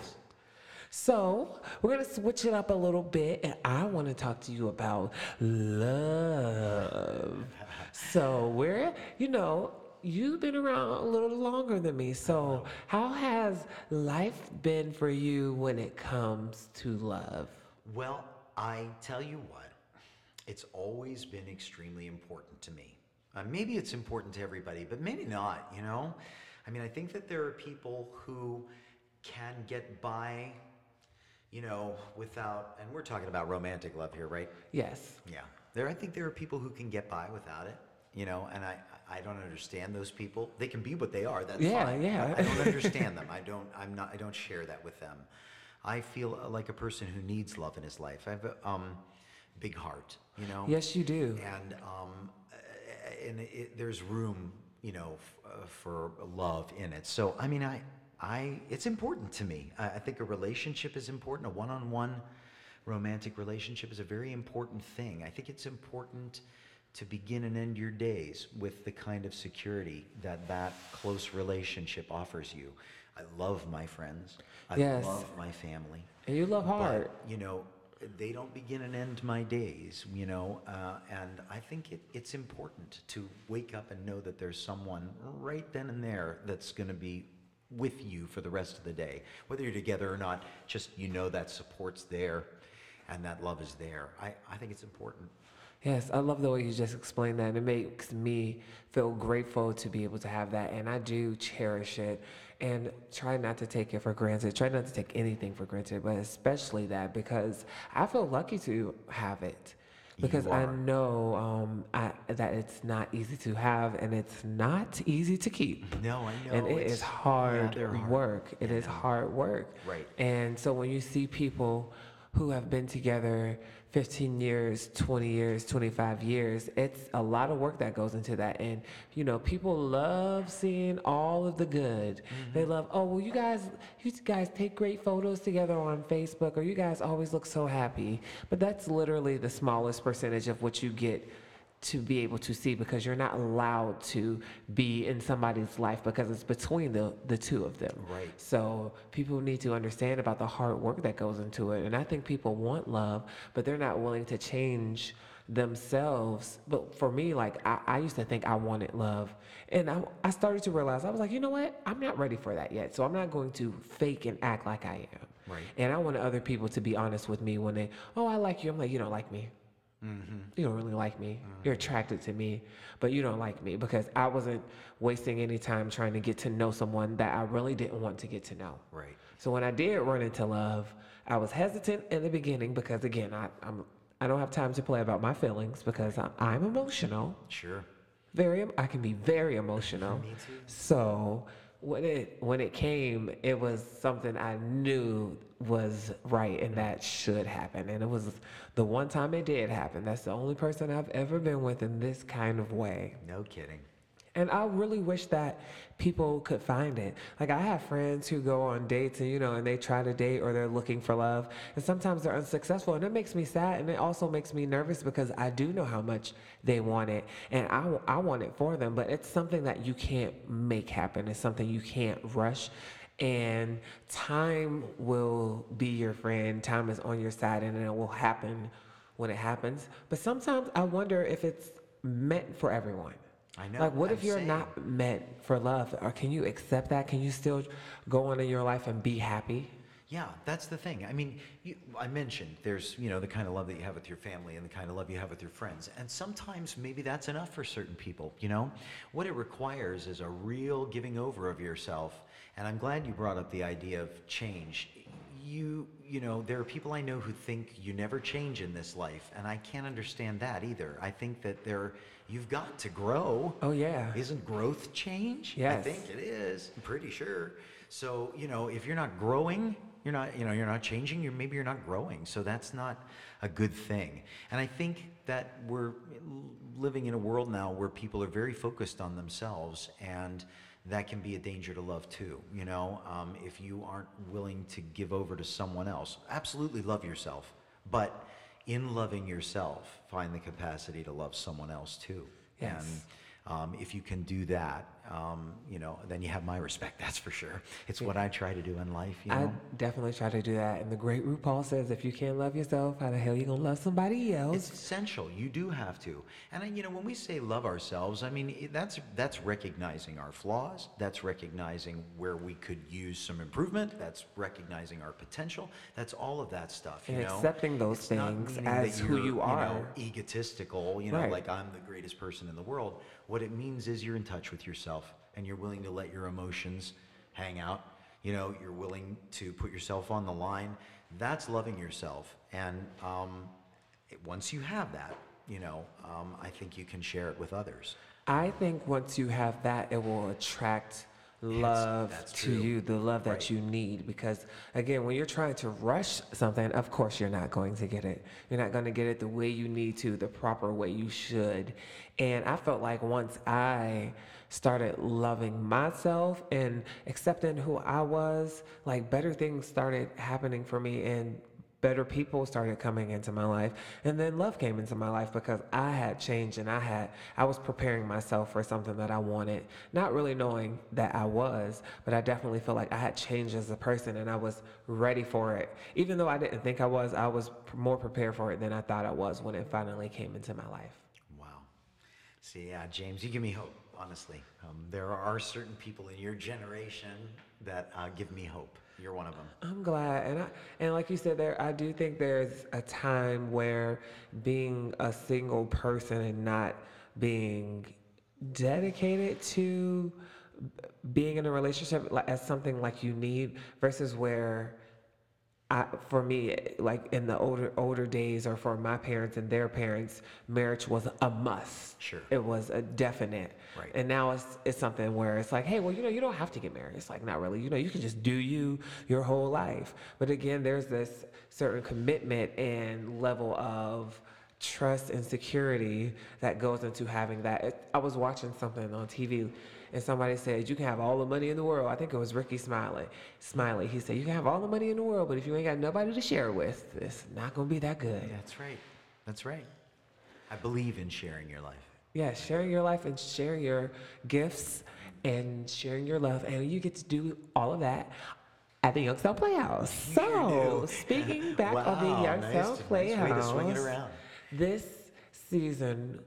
So, we're going to switch it up a little bit, and I want to talk to you about love. so, we're, you know, you've been around a little longer than me. So, how has life been for you when it comes to love? Well, I tell you what, it's always been extremely important to me. Uh, maybe it's important to everybody, but maybe not, you know? I mean, I think that there are people who can get by, you know, without, and we're talking about romantic love here, right? Yes. Yeah. There, I think there are people who can get by without it, you know, and I, I don't understand those people. They can be what they are. That's Yeah, fine. yeah. I, I don't understand them. I don't, I'm not, I don't share that with them. I feel like a person who needs love in his life. I have a um, big heart, you know? Yes, you do. And, um, uh, and it, there's room, you know, f- uh, for love in it. So, I mean, I, I, it's important to me. I, I think a relationship is important. A one-on-one romantic relationship is a very important thing. I think it's important to begin and end your days with the kind of security that that close relationship offers you. I love my friends. I Yes. love my family. And you love hard. But, you know, they don't begin and end my days, you know, uh, and I think it, it's important to wake up and know that there's someone right then and there that's going to be with you for the rest of the day. Whether you're together or not, just you know that support's there and that love is there. I, I think it's important. Yes, I love the way you just explained that. It makes me feel grateful to be able to have that, and I do cherish it and try not to take it for granted. Try not to take anything for granted, but especially that because I feel lucky to have it. Because I know um, I, that it's not easy to have and it's not easy to keep. No, I know. and it it's- is hard yeah, hard. work. It Yeah, is hard work. Right. And so when you see people who have been together 15 years, 20 years, 25 years, it's a lot of work that goes into that. And, you know, people love seeing all of the good. Mm-hmm. They love, oh, well, you guys, you guys take great photos together on Facebook, or you guys always look so happy. But that's literally the smallest percentage of what you get to be able to see because you're not allowed to be in somebody's life because it's between the, the two of them. Right. So people need to understand about the hard work that goes into it. And I think people want love, but they're not willing to change themselves. But for me, like I, I used to think I wanted love. And I, I started to realize I was like, you know what? I'm not ready for that yet. So I'm not going to fake and act like I am. Right. And I want other people to be honest with me when they, oh, I like you. I'm like, you don't like me. Mm-hmm. You don't really like me. Mm-hmm. You're attracted to me, but you don't like me because I wasn't wasting any time trying to get to know someone that I really didn't want to get to know. Right. So when I did run into love, I was hesitant in the beginning because again, I, I'm I don't have time to play about my feelings because I, I'm emotional. Sure. Very, I can be very emotional. Me too. So when it when it came, it was something I knew was right and that should happen. And it was the one time it did happen. That's the only person I've ever been with in this kind of way. No kidding. And I really wish that people could find it. Like I have friends who go on dates and you know, and they try to date or they're looking for love, and sometimes they're unsuccessful, and it makes me sad, and it also makes me nervous because I do know how much they want it, and I I want it for them, but it's something that you can't make happen. It's something you can't rush. And time will be your friend. Time is on your side, and it will happen when it happens. But sometimes I wonder if it's meant for everyone. I know, Like, what if I'm you're saying. not meant for love? Or can you accept that? Can you still go on in your life and be happy? Yeah, that's the thing. I mean, you, I mentioned there's, you know, the kind of love that you have with your family and the kind of love you have with your friends. And sometimes maybe that's enough for certain people, you know? What it requires is a real giving over of yourself. And I'm glad you brought up the idea of change. You, you know, there are people I know who think you never change in this life, and I can't understand that either. I think that there, you've got to grow. Oh, yeah. Isn't growth change? I think it is. I'm pretty sure. So, you know, if you're not growing, you're not, you know, you're not changing, you're maybe you're not growing. So that's not a good thing. And I think that we're living in a world now where people are very focused on themselves and that can be a danger to love too. You know, um, if you aren't willing to give over to someone else, absolutely love yourself, but in loving yourself, find the capacity to love someone else too. Yes. And um, if you can do that, um, you know, then you have my respect. That's for sure. It's what I try to do in life. You I definitely try to do that. And the great RuPaul says, if you can't love yourself, how the hell are you gonna love somebody else? it's essential. You do have to. And you know, when we say love ourselves, I mean that's that's recognizing our flaws. That's recognizing where we could use some improvement. That's recognizing our potential. That's all of that stuff. You And know, accepting those It's things as who you're, you know, egotistical. You know, Right. like I'm the greatest person in the world. What it means is you're in touch with yourself and you're willing to let your emotions hang out. You know, you're willing to put yourself on the line. That's loving yourself. And um, once you have that, you know, um, I think you can share it with others. I think once you have that, it will attract love that's to true. you, the love that Right. you need. Because again, when you're trying to rush something, of course you're not going to get it. You're not going to get it the way you need to, the proper way you should. And I felt like once I started loving myself and accepting who I was, like better things started happening for me and better people started coming into my life and then love came into my life because i had changed and i had i was preparing myself for something that i wanted not really knowing that i was but i definitely feel like i had changed as a person and i was ready for it even though i didn't think i was i was more prepared for it than i thought i was when it finally came into my life Wow. See, yeah, James, you give me hope, honestly. Um, there are certain people in your generation that uh, give me hope. You're one of them. I'm glad, and I, and like you said, there I do think there's a time where being a single person and not being dedicated to being in a relationship as something like you need versus where I, for me, like in the older older days, or for my parents and their parents, marriage was a must. Sure. it was a definite. Right. And now it's it's something where it's like, hey, well, you know, you don't have to get married. It's like not really. You know, you can just do you your whole life. But again, there's this certain commitment and level of trust and security that goes into having that. It, I was watching something on TV and somebody said you can have all the money in the world. I think it was Rickey Smiley. Smiley. He said you can have all the money in the world, but if you ain't got nobody to share with, it's not gonna be that good. That's right. That's right. I believe in sharing your life. Yeah, sharing your life and sharing your gifts and sharing your love, and you get to do all of that at the Youngstown Playhouse. So, speaking back Wow, the nice Youngstown nice to Playhouse, around. this season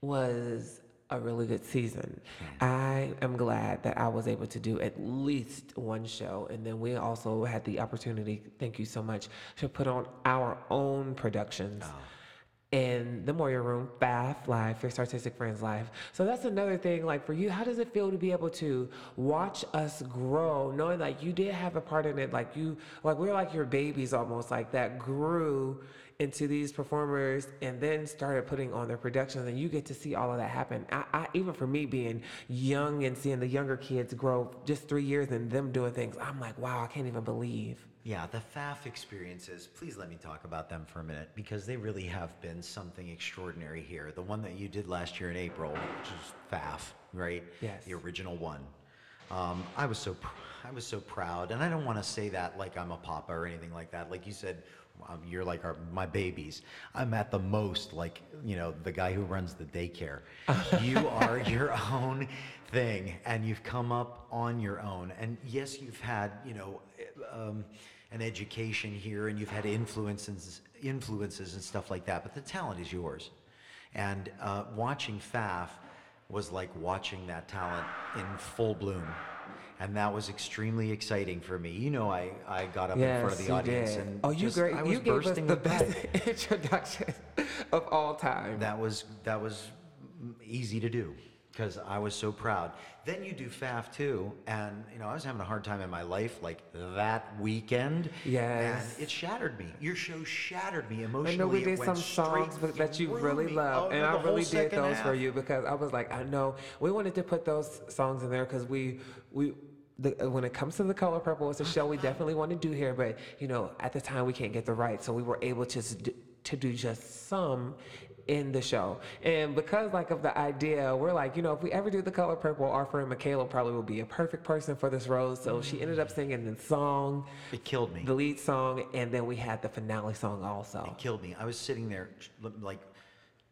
was a really good season. Hmm. I am glad that I was able to do at least one show, and then we also had the opportunity. Thank you so much to put on our own productions. Oh. In the Moyer Room, FAF Live, Fierce Artistic Friends Live. So that's another thing. Like for you, how does it feel to be able to watch us grow, knowing like you did have a part in it, like you, like we're like your babies almost, like that grew into these performers and then started putting on their productions, and you get to see all of that happen. I, I even for me being young and seeing the younger kids grow, just three years and them doing things, I'm like, wow, I can't even believe. Yeah, the FAF experiences, please let me talk about them for a minute because they really have been something extraordinary here. The one that you did last year in April, which is FAF, right? Yes. The original one. Um, I was so pr- I was so proud, and I don't want to say that like I'm a papa or anything like that. Like you said, you're like our, my babies. I'm at the most like you know the guy who runs the daycare. you are your own thing, and you've come up on your own. And yes, you've had you know um, an education here, and you've had influences influences and stuff like that. But the talent is yours. And uh, watching FAF was like watching that talent in full bloom. And that was extremely exciting for me. You know, I, I got up in front of the audience did. and oh, you just- great! I was you gave us bursting the with best pride. introduction of all time. That was that was easy to do because I was so proud. Then you do FAF too, and you know I was having a hard time in my life like that weekend. Yes. and it shattered me. Your show shattered me emotionally. I know we did some songs that you really love, and I really did those for you because I was like, I know we wanted to put those songs in there because we we. The, uh, when it comes to the color purple, it's a show we definitely want to do here, but you know, at the time we can't get the rights, so we were able to s- to do just some in the show. And because like of the idea, we're like, you know, if we ever do the color purple, our friend Michaela probably will be a perfect person for this role. So she ended up singing the song, It killed me. the lead song, and then we had the finale song also. It killed me. I was sitting there like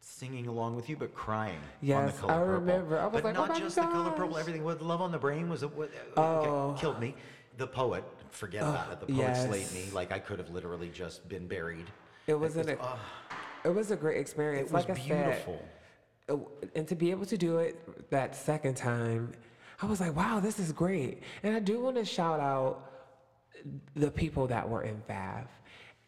singing along with you, but crying. on the Yes, color I purple. remember. I was but like, oh not my just the color purple. Everything with love on the brain was what Oh. killed me. The poet, forget about it. The poet yes. slayed me. Like I could have literally just been buried. It was an, ah, it was a great experience. it was like beautiful. said, uh, and to be able to do it that second time, I was like, wow, this is great. And I do want to shout out the people that were in FAF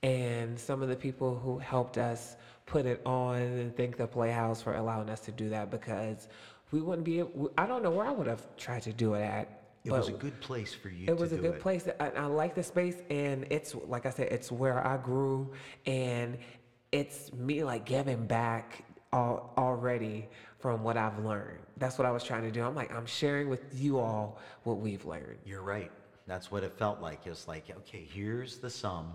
and some of the people who helped us put it on and thank the Playhouse for allowing us to do that because we wouldn't be able, I don't know where I would have tried to do it at. It was a good place for you. it was a good it. place. I, I like the space, and it's like I said, it's where I grew, and it's me like giving back al- already from what I've learned. That's what I was trying to do. I'm like, I'm sharing with you all what we've learned. You're right. That's what it felt like. It's like, okay, here's the sum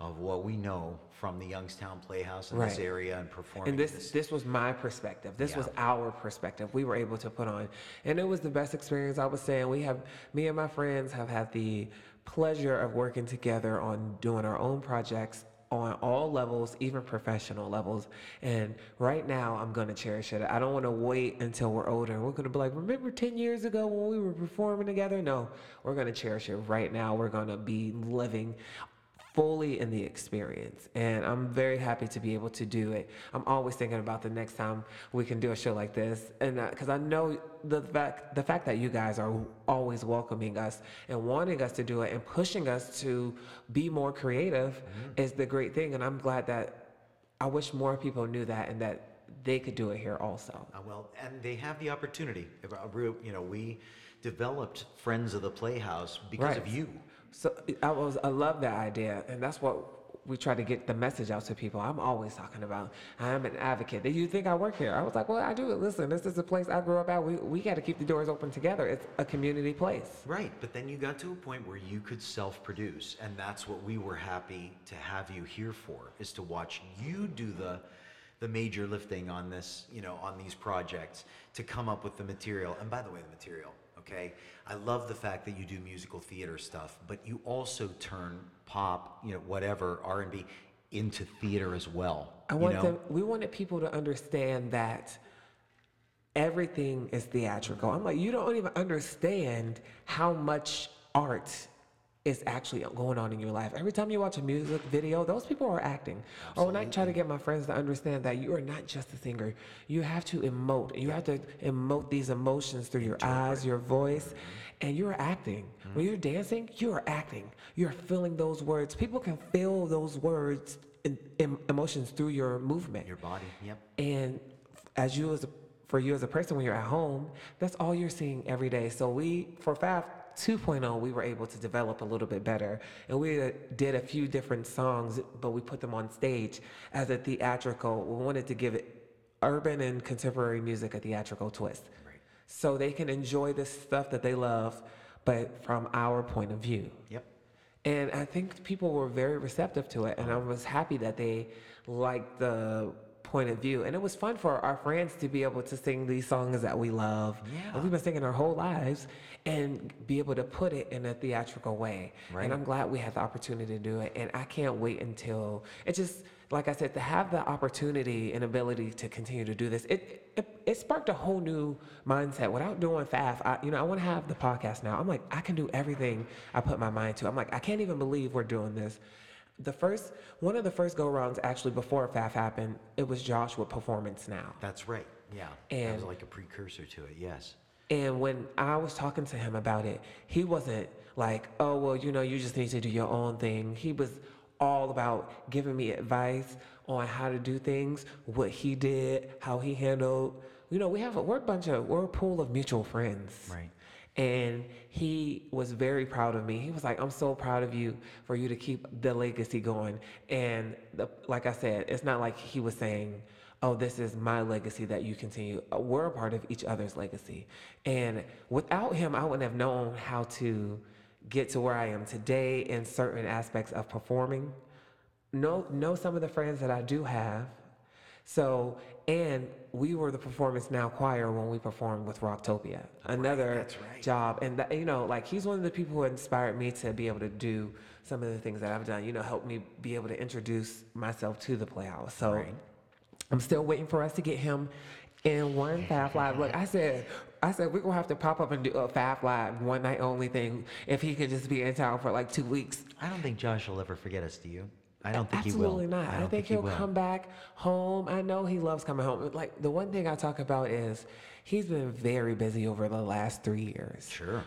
of what we know from the Youngstown Playhouse in this Right. area and performing And this this was my perspective. This was our perspective. We were able to put on, and it was the best experience. I was saying we have me and my friends have had the pleasure of working together on doing our own projects on all levels, even professional levels. And right now, I'm gonna cherish it. I don't want to wait until we're older. We're gonna be like, remember 10 years ago when we were performing together? No, we're gonna cherish it right now. We're gonna be living fully in the experience. And I'm very happy to be able to do it. I'm always thinking about the next time we can do a show like this. And because I know the fact, the fact that you guys are always welcoming us and wanting us to do it and pushing us to be more creative is the great thing. And I'm glad that I wish more people knew that and that they could do it here also. Uh, well, and they have the opportunity. Uh, You know, we developed Friends of the Playhouse because of you. So I was I love that idea, and that's what we try to get the message out to people. I'm always talking about I'm an advocate. Do you think I work here? I was like, well, I do. Listen, this is a place I grew up at. We we got to keep the doors open together. It's a community place. Right, but then you got to a point where you could self-produce, and that's what we were happy to have you here for, is to watch you do the, the major lifting on this, you know, on these projects, to come up with the material. And by the way, the material, okay? I love the fact that you do musical theater stuff, but you also turn pop, you know, whatever, R and B, into theater as well. I you want know? them. We wanted people to understand that everything is theatrical. I'm like, you don't even understand how much art is actually going on in your life. Every time you watch a music video, those people are acting. Or when I try to get my friends to understand that you are not just a singer, you have to emote. You have to emote these emotions through your eyes, your voice, mm-hmm. and you're acting. Mm-hmm. When you're dancing, you are acting. You're feeling those words. People can feel those words and em- emotions through your movement. Your body, yep. And as you as a, for you as a person when you're at home, that's all you're seeing every day. So we for Faf 2.0 we were able to develop a little bit better, and we uh, did a few different songs, but we put them on stage as a theatrical. We wanted to give urban and contemporary music a theatrical twist, Right. so they can enjoy this stuff that they love, but from our point of view. Yep. And I think people were very receptive to it, and I was happy that they liked the point of view. And it was fun for our friends to be able to sing these songs that we love, Yeah. and we've been singing our whole lives, and be able to put it in a theatrical way. Right. And I'm glad we had the opportunity to do it, and I can't wait until it just. Like I said, to have the opportunity and ability to continue to do this, it, it it sparked a whole new mindset. Without doing FAF, I, you know, I want to have the podcast now. I'm like, I can do everything I put my mind to. I'm like, I can't even believe we're doing this. The first, one of the first go rounds, actually, before FAF happened, it was Joshua Performance Now. That's right, yeah. And that was like a precursor to it, yes. And when I was talking to him about it, he wasn't like, oh, well, you know, you just need to do your own thing. He was all about giving me advice on how to do things, what he did, how he handled. You know, we have a, we're a bunch of, we're a pool of mutual friends. Right. And he was very proud of me. He was like, I'm so proud of you for you to keep the legacy going. And the, like I said, it's not like he was saying, oh, this is my legacy that you continue. Uh, We're a part of each other's legacy. And without him, I wouldn't have known how to get to where I am today in certain aspects of performing. Know, know some of the friends that I do have. So, and we were the Performance Now choir when we performed with Rocktopia, another that's right. job. And that, you know, like he's one of the people who inspired me to be able to do some of the things that I've done. You know, helped me be able to introduce myself to the Playhouse. So, Right. I'm still waiting for us to get him in one Faf Live. Look, I said, I said we're gonna have to pop up and do a Faf Live one night only thing if he could just be in town for like two weeks. I don't think Josh will ever forget us, do you? I don't think Absolutely he will. not. I, don't think, he he'll will. come back home. I know he loves coming home. Like the one thing I talk about is he's been very busy over the last three years. Sure.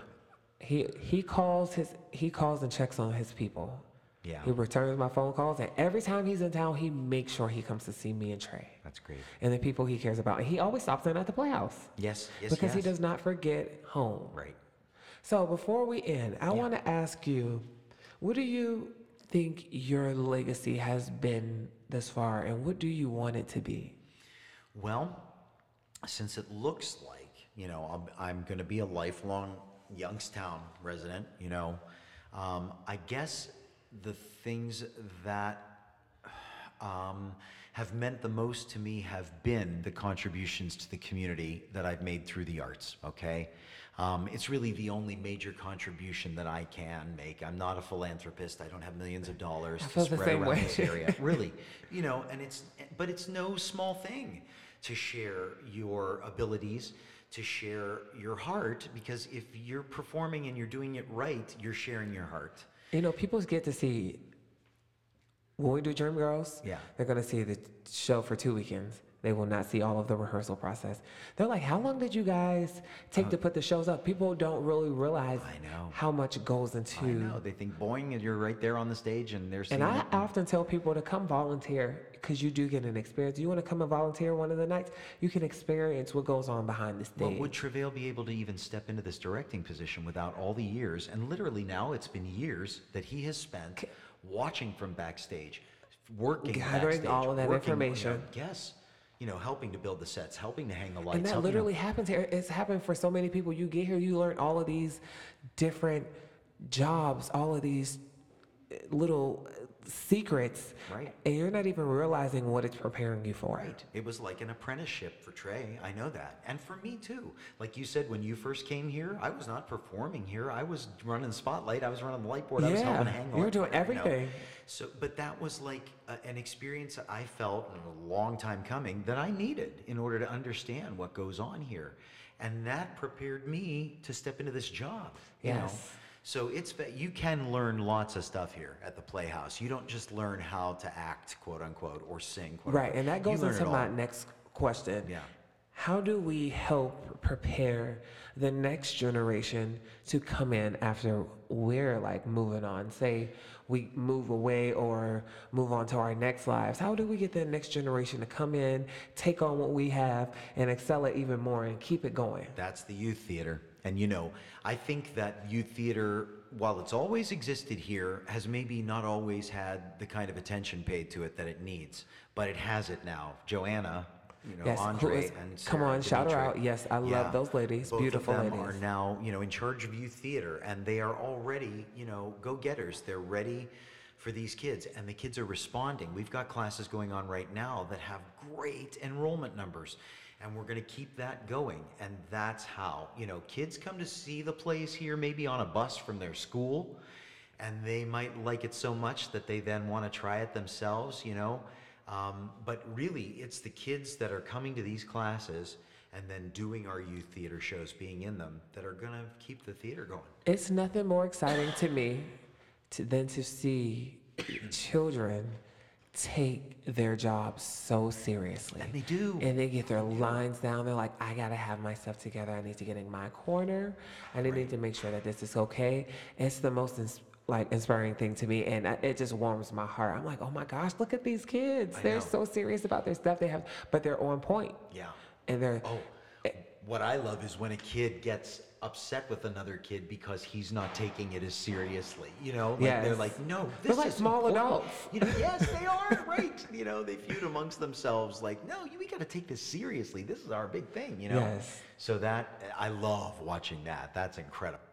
He he calls his he calls and checks on his people. Yeah. He returns my phone calls, and every time he's in town, he makes sure he comes to see me and Trey That's great. and the people he cares about. And he always stops in at the Playhouse Yes, yes, because he does not forget home. Right. So before we end, I want to ask you, what do you think your legacy has been this far, and what do you want it to be? Well, since it looks like, you know, I'm, I'm going to be a lifelong Youngstown resident, you know, um, I guess the things that um, have meant the most to me have been the contributions to the community that I've made through the arts, okay? Um, it's really the only major contribution that I can make. I'm not a philanthropist. I don't have millions of dollars I to spread around way. this area. really, you know, and it's, but it's no small thing to share your abilities, to share your heart, because if you're performing and you're doing it right, you're sharing your heart. You know, people get to see when we do Dream Girls, Yeah. they're gonna see the show for two weekends. They will not see all of the rehearsal process. They're like, "How long did you guys take to put the shows up?" People don't really realize Uh, how much goes into. I know. They think boing, and you're right there on the stage, and they're seeing And I it. often tell people to come volunteer because you do get an experience. You want to come and volunteer one of the nights, you can experience what goes on behind the Well, stage. would Travail be able to even step into this directing position without all the years? And literally now it's been years that he has spent watching from backstage, working Gathering backstage, all of that working, you know, information. yes, you know, helping to build the sets, helping to hang the lights. and that helping to- literally happens here. It's happened for so many people. You get here, you learn all of these different jobs, all of these little secrets, Right. and you're not even realizing what it's preparing you for. Right. It was like an apprenticeship for Trey. I know that. And for me too. Like you said, when you first came here, I was not performing here. I was running the spotlight. I was running the light board. Yeah. I was helping hang the you were doing board, you know. everything. So, but that was like a, an experience that I felt a long time coming that I needed in order to understand what goes on here. And that prepared me to step into this job. You know? So it's you can learn lots of stuff here at the Playhouse. You don't just learn how to act, quote unquote, or sing, quote Right, unquote. and that goes into my next question. Yeah. How do we help prepare the next generation to come in after we're like moving on? Say we move away or move on to our next lives. How do we get the next generation to come in, take on what we have, and excel it even more and keep it going? That's the youth theater. And you know, I think that youth theater, while it's always existed here, has maybe not always had the kind of attention paid to it that it needs. But it has it now. Joanna, you know, Yes, Andre and come Sarah on, shout her out. Yes, I love those ladies. Both Beautiful of them are now, you know, in charge of youth theater, and they are already, you know, go-getters. They're ready for these kids, and the kids are responding. We've got classes going on right now that have great enrollment numbers, and we're going to keep that going. And that's how, you know, kids come to see the plays here, maybe on a bus from their school, and they might like it so much that they then want to try it themselves, you know. Um, but really, it's the kids that are coming to these classes and then doing our youth theater shows, being in them, that are going to keep the theater going. It's nothing more exciting to me to, than to see children take their jobs so seriously. And they do. And they get their lines down. They're like, I gotta have my stuff together. I need to get in my corner. I need to make sure that this is okay. It's the most ins- like inspiring thing to me, and it just warms my heart. I'm like, oh my gosh, look at these kids. I They're know. so serious about their stuff. They have, but they're on point. Yeah. And they're Oh, eh what I love is when a kid gets upset with another kid because he's not taking it as seriously. You know, like they're like, no, They're this like is small important." adults. You know, yes, they are right. You know, they feud amongst themselves like, no, we got to take this seriously. This is our big thing. You know. Yes. So that I love watching that. That's incredible.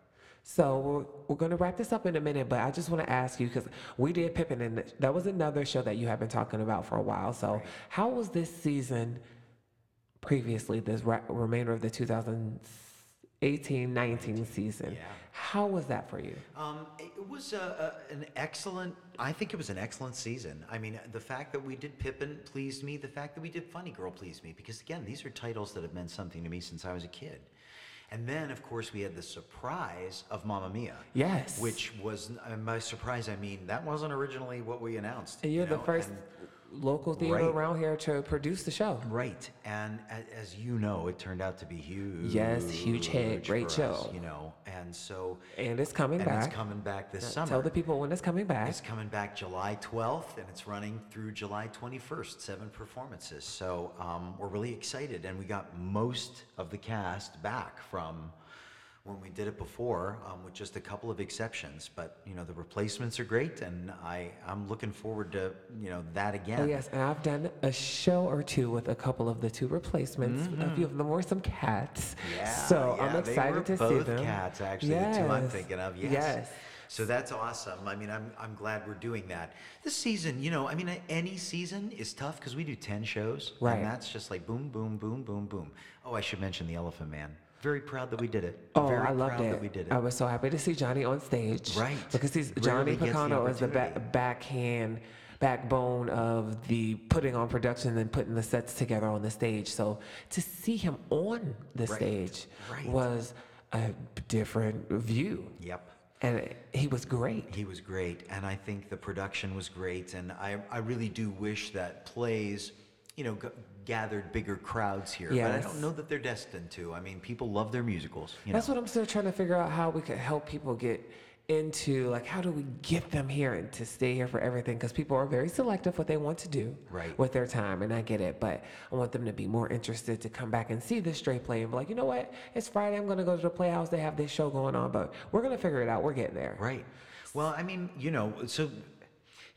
So we're, we're going to wrap this up in a minute, but I just want to ask you because we did Pippin, and that was another show that you have been talking about for a while. So how was this season previously, this ra- remainder of the 2018-19 season? Yeah. How was that for you? Um, it was a, a, an excellent. I think it was an excellent season. I mean, the fact that we did Pippin pleased me. The fact that we did Funny Girl pleased me because again, these are titles that have meant something to me since I was a kid. And then, of course, we had the surprise of Mamma Mia. Yes. Which was, by surprise, I mean that wasn't originally what we announced. And you you're the first and- local theater Right. around here to produce the show. Right, and as you know, it turned out to be huge. Yes, huge hit, great for us, show. you know, and so And it's coming and back. it's coming back this Now, summer. Tell the people when it's coming back. It's coming back July 12th, and it's running through July 21st. Seven performances. So um, we're really excited, and we got most of the cast back from when we did it before, um, with just a couple of exceptions. But you know, the replacements are great, and I I'm looking forward to you know that again. Oh yes, and I've done a show or two with a couple of the two replacements. A few of them were some cats. Mm-hmm. Yeah, so I'm yeah, they excited to see them. cats, actually, Yes. the two I'm thinking of. Yes. Yes. So that's awesome. I mean, I'm, I'm glad we're doing that. This season, you know, I mean, any season is tough because we do 10 shows. Right. And that's just like boom, boom, boom, boom, boom. Oh, I should mention The Elephant Man. Very proud that we did it. Oh, Very I loved proud it. that we did it. I was so happy to see Johnny on stage. Right. Because he's Rarely Johnny the Picano is the ba- backhand, backbone of the putting on production and putting the sets together on the stage. So to see him on the Right, stage right. was a different view. Yep. and he was great. He was great, and I think the production was great, and I, I really do wish that plays, you know, gathered bigger crowds here. But I don't know that they're destined to. I mean, people love their musicals. You That's know? what I'm still trying to figure out how we could help people get into like how do we get them here and to stay here for everything because people are very selective what they want to do Right. with their time and I get it but I want them to be more interested to come back and see this straight play and be like you know what it's Friday I'm gonna go to the Playhouse they have this show going on but we're gonna figure it out we're getting there Right. Well, I mean, you know, so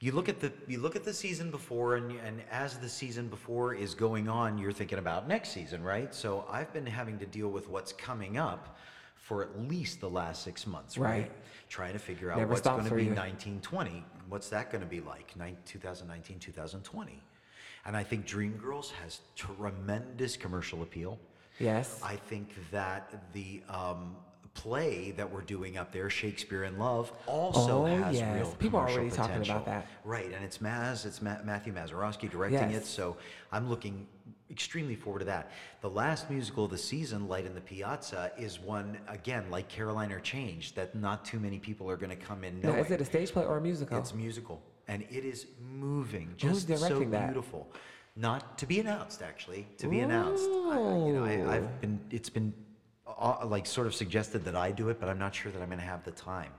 you look at the you look at the season before, and and as the season before is going on, you're thinking about next season, right? So I've been having to deal with what's coming up for at least the last six months, right? Right. Trying to figure out Never what's going to be you. 1920. What's that going to be like? 2019, 2020. And I think Dreamgirls has tremendous commercial appeal. yes I think that the um, play that we're doing up there, Shakespeare in Love, also Oh, has yes. real People are already talking about that. Right, and it's Maz, it's Ma- Matthew Mazarowski directing it, so I'm looking extremely forward to that. The last musical of the season, Light in the Piazza, is one again like Caroline or Change that not too many people are going to come in now, is it a stage play or a musical It's musical, and it is moving, Who's just so directing that? beautiful. Not to be announced, actually. To be announced. I, you know, I, I've been. It's been uh, like sort of suggested that I do it, but I'm not sure that I'm going to have the time.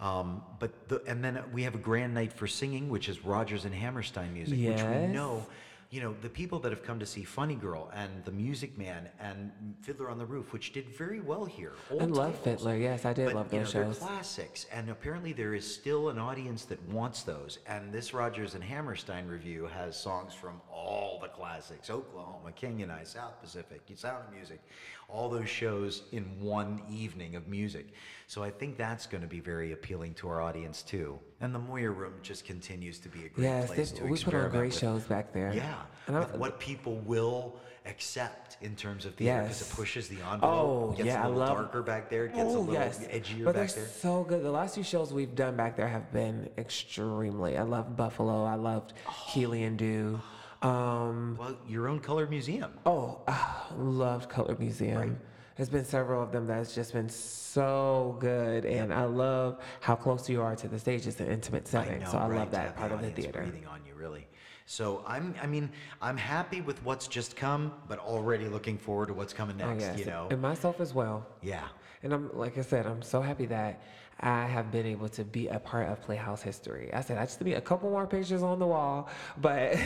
Um, but the, and then we have a grand night for singing, which is Rodgers and Hammerstein music, which we know. You know, the people that have come to see Funny Girl and The Music Man and Fiddler on the Roof, which did very well here. I love. Fiddler yes I did But, love you know, those they're shows classics, and apparently there is still an audience that wants those. And this Rodgers and Hammerstein review has songs from all the classics: Oklahoma, King and I, South Pacific, You Sound of Music, all those shows in one evening of music. So I think that's going to be very appealing to our audience too. And the Moyer Room just continues to be a great yes place they, to we put on great with- shows back there Yeah, with what people will accept in terms of theater because Yes. it pushes the envelope. Oh, gets yeah, a I little love- darker back there. It gets a Oh, little yes. edgier but back they're there. so good. The last few shows we've done back there have been extremely. I love Buffalo. I loved Healy and Dew. Um, Well, your own color museum. oh, ah, loved Color Museum. There's been several of them that's just been so good, and I love how close you are to the stage. It's an intimate setting, so I right, love that part of the theater. breathing on you, really. So I'm, I mean, I'm happy with what's just come, but already looking forward to what's coming Oh, next. yes. You know, and myself as well. yeah. And I'm like I said, I'm so happy that I have been able to be a part of Playhouse history. I said I just need a couple more pictures on the wall, but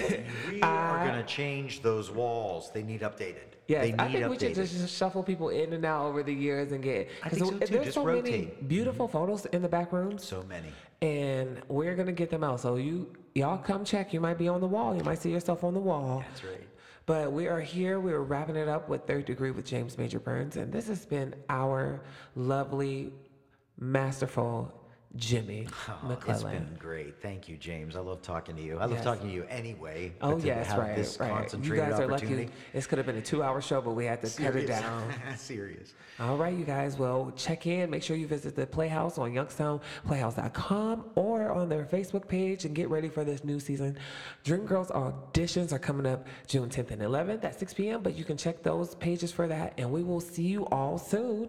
We I- are going to change those walls. They need updated. Yes, need I think updated. we should just shuffle people in and out over the years and get. I think so, too. There's Just so many rotate. beautiful mm-hmm. photos in the back rooms, so many. and we're gonna get them out. So you y'all come check. You might be on the wall. You might see yourself on the wall. That's right. But we are here. We're wrapping it up with Third Degree with James Major Burns, and this has been our lovely, masterful Jimmy Oh, it's McClellan. been great. Thank you, James. I love talking to you. I love Yes. talking to you anyway. Oh yes, right, this right. You guys are lucky. This could have been a two-hour show, but we had to cut it down. Serious. All right, you guys. Well, check in. Make sure you visit the Playhouse on youngstownplayhouse.com or on their Facebook page and get ready for this new season. Dreamgirls auditions are coming up June 10th and 11th at 6 p.m., but you can check those pages for that, and we will see you all soon.